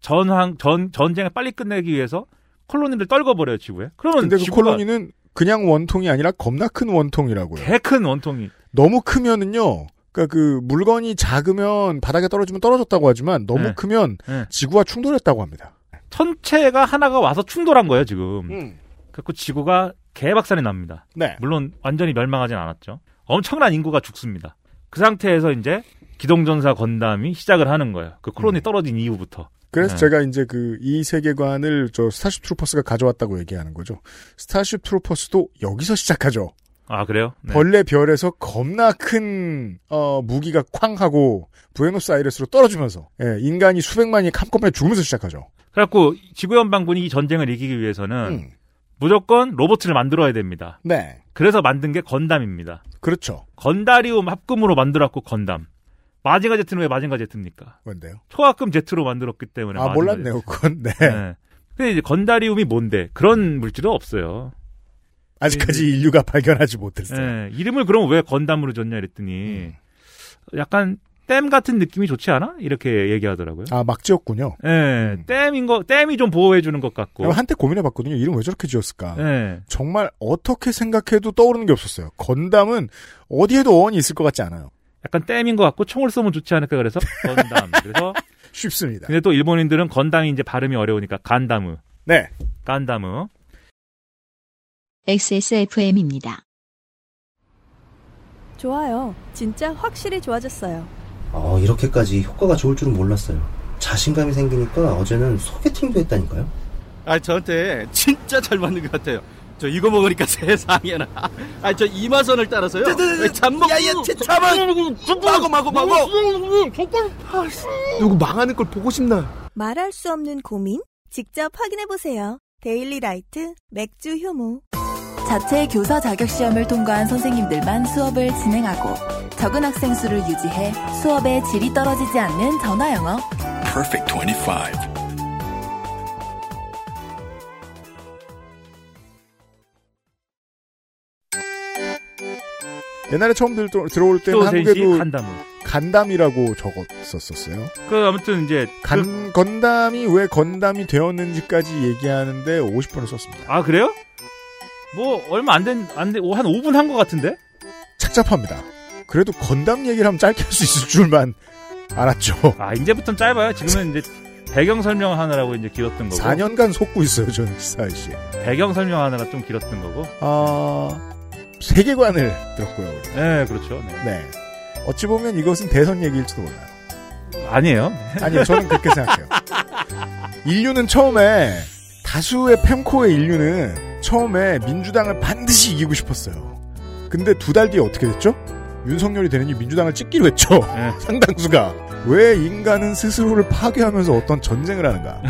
S10: 전황 전 전쟁을 빨리 끝내기 위해서 콜로니를 떨궈버려요 지구에. 그러면
S2: 근데 그 콜로니는 그냥 원통이 아니라 겁나 큰 원통이라고요.
S10: 개 큰 원통이.
S2: 너무 크면은요. 그러니까 그 물건이 작으면 바닥에 떨어지면 떨어졌다고 하지만 너무
S10: 네.
S2: 크면
S10: 네.
S2: 지구와 충돌했다고 합니다.
S10: 천체가 하나가 와서 충돌한 거예요 지금.
S2: 음.
S10: 그래서 지구가 개박살이 납니다.
S2: 네.
S10: 물론 완전히 멸망하진 않았죠. 엄청난 인구가 죽습니다. 그 상태에서 이제 기동전사 건담이 시작을 하는 거예요. 그 콜로니 떨어진 이후부터.
S2: 그래서
S10: 네.
S2: 제가 이제 그 이 세계관을 저 스타쉽 트루퍼스가 가져왔다고 얘기하는 거죠. 스타쉽 트루퍼스도 여기서 시작하죠.
S10: 아 그래요? 네.
S2: 벌레 별에서 겁나 큰 어, 무기가 쾅 하고 부에노스아이레스로 떨어지면서 예, 인간이 수백만이 한꺼번에 죽으면서 시작하죠.
S10: 그래갖고 지구연방군이 이 전쟁을 이기기 위해서는
S2: 음.
S10: 무조건 로봇을 만들어야 됩니다.
S2: 네,
S10: 그래서 만든 게 건담입니다.
S2: 그렇죠.
S10: 건다리움 합금으로 만들었고 건담. 마징가 제트는 왜 마징가 제트입니까?
S2: 뭔데요?
S10: 초합금 제트로 만들었기 때문에.
S2: 아 몰랐네요. 그건. 네.
S10: 네. 근데 이제 건다리움이 뭔데? 그런 물질은 없어요.
S2: 아직까지 인류가 발견하지 못했어요.
S10: 네. 이름을 그럼 왜 건담으로 줬냐 이랬더니 약간 댐 같은 느낌이 좋지 않아? 이렇게 얘기하더라고요.
S2: 아, 막 지었군요.
S10: 예, 댐인 거, 댐이 좀 보호해주는 것 같고.
S2: 한때 고민해봤거든요. 이름 왜 저렇게 지었을까?
S10: 예.
S2: 정말 어떻게 생각해도 떠오르는 게 없었어요. 건담은 어디에도 어원이 있을 것 같지 않아요.
S10: 약간 댐인 것 같고 총을 쏘면 좋지 않을까 그래서 건담. [laughs] 그래서
S2: 쉽습니다.
S10: 근데 또 일본인들은 건담이 이제 발음이 어려우니까 간다무.
S2: 네.
S10: 간다무.
S1: XSFM입니다.
S13: 좋아요. 진짜 확실히 좋아졌어요.
S14: 어, 이렇게까지 효과가 좋을 줄은 몰랐어요. 자신감이 생기니까 어제는 소개팅도 했다니까요.
S15: 아, 저한테 진짜 잘 맞는 것 같아요. 저 이거 먹으니까 [laughs] 세상에나. 아, 저 이마선을 따라서요. 잠먹. 야야, 잠은 마고 마고 마고.
S9: 누구 망하는 걸 보고 싶나?
S16: 말할 수 없는 고민? 직접 확인해 보세요. 데일리 라이트 맥주 효모.
S11: 자체 교사 자격 시험을 통과한 선생님들만 수업을 진행하고 적은 학생 수를 유지해 수업의 질이 떨어지지 않는 전화 영어.
S17: Perfect 25.
S2: 옛날에 처음 들, 들어올 때는 한국에도
S10: 간다무.
S2: 간담이라고 적었었어요.
S10: 그 아무튼 이제
S2: 간 건담이 왜 건담이 되었는지까지 얘기하는데 50분을 썼습니다.
S10: 아 그래요? 뭐 얼마 안 된 안된한 5분 한 것 같은데?
S2: 착잡합니다. 그래도 건담 얘기를 하면 짧게 할 수 있을 줄만 알았죠.
S10: 아 이제부터는 짧아요. 지금은 이제 배경 설명하느라고 이제 길었던 거고.
S2: 4년간 속고 있어요, 저는 시사이 씨.
S10: 배경 설명하느라 좀 길었던 거고.
S2: 아 세계관을 들었고요. 우리.
S10: 네, 그렇죠. 네.
S2: 네. 어찌 보면 이것은 대선 얘기일지도 몰라요.
S10: 아니에요.
S2: 아니요, 저는 그렇게 생각해요. 인류는 처음에 다수의 펜코의 인류는 처음에 민주당을 반드시 이기고 싶었어요. 근데 두 달 뒤에 어떻게 됐죠? 윤석열이 되느니 민주당을 찍기로 했죠.
S10: 네. [laughs]
S2: 상당수가. 왜 인간은 스스로를 파괴하면서 어떤 전쟁을 하는가?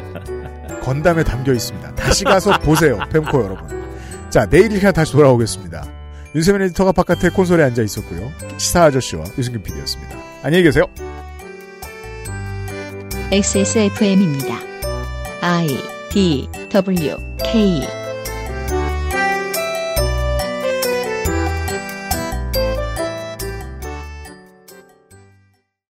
S2: [laughs] 건담에 담겨 있습니다. 다시 가서 보세요, 펜코 여러분. 자, 내일 이 시간 다시 돌아오겠습니다. 윤세민 에디터가 바깥에 콘솔에 앉아 있었고요. 시사 아저씨와 유승균 PD였습니다. 안녕히 계세요.
S1: XSFM입니다. I D W K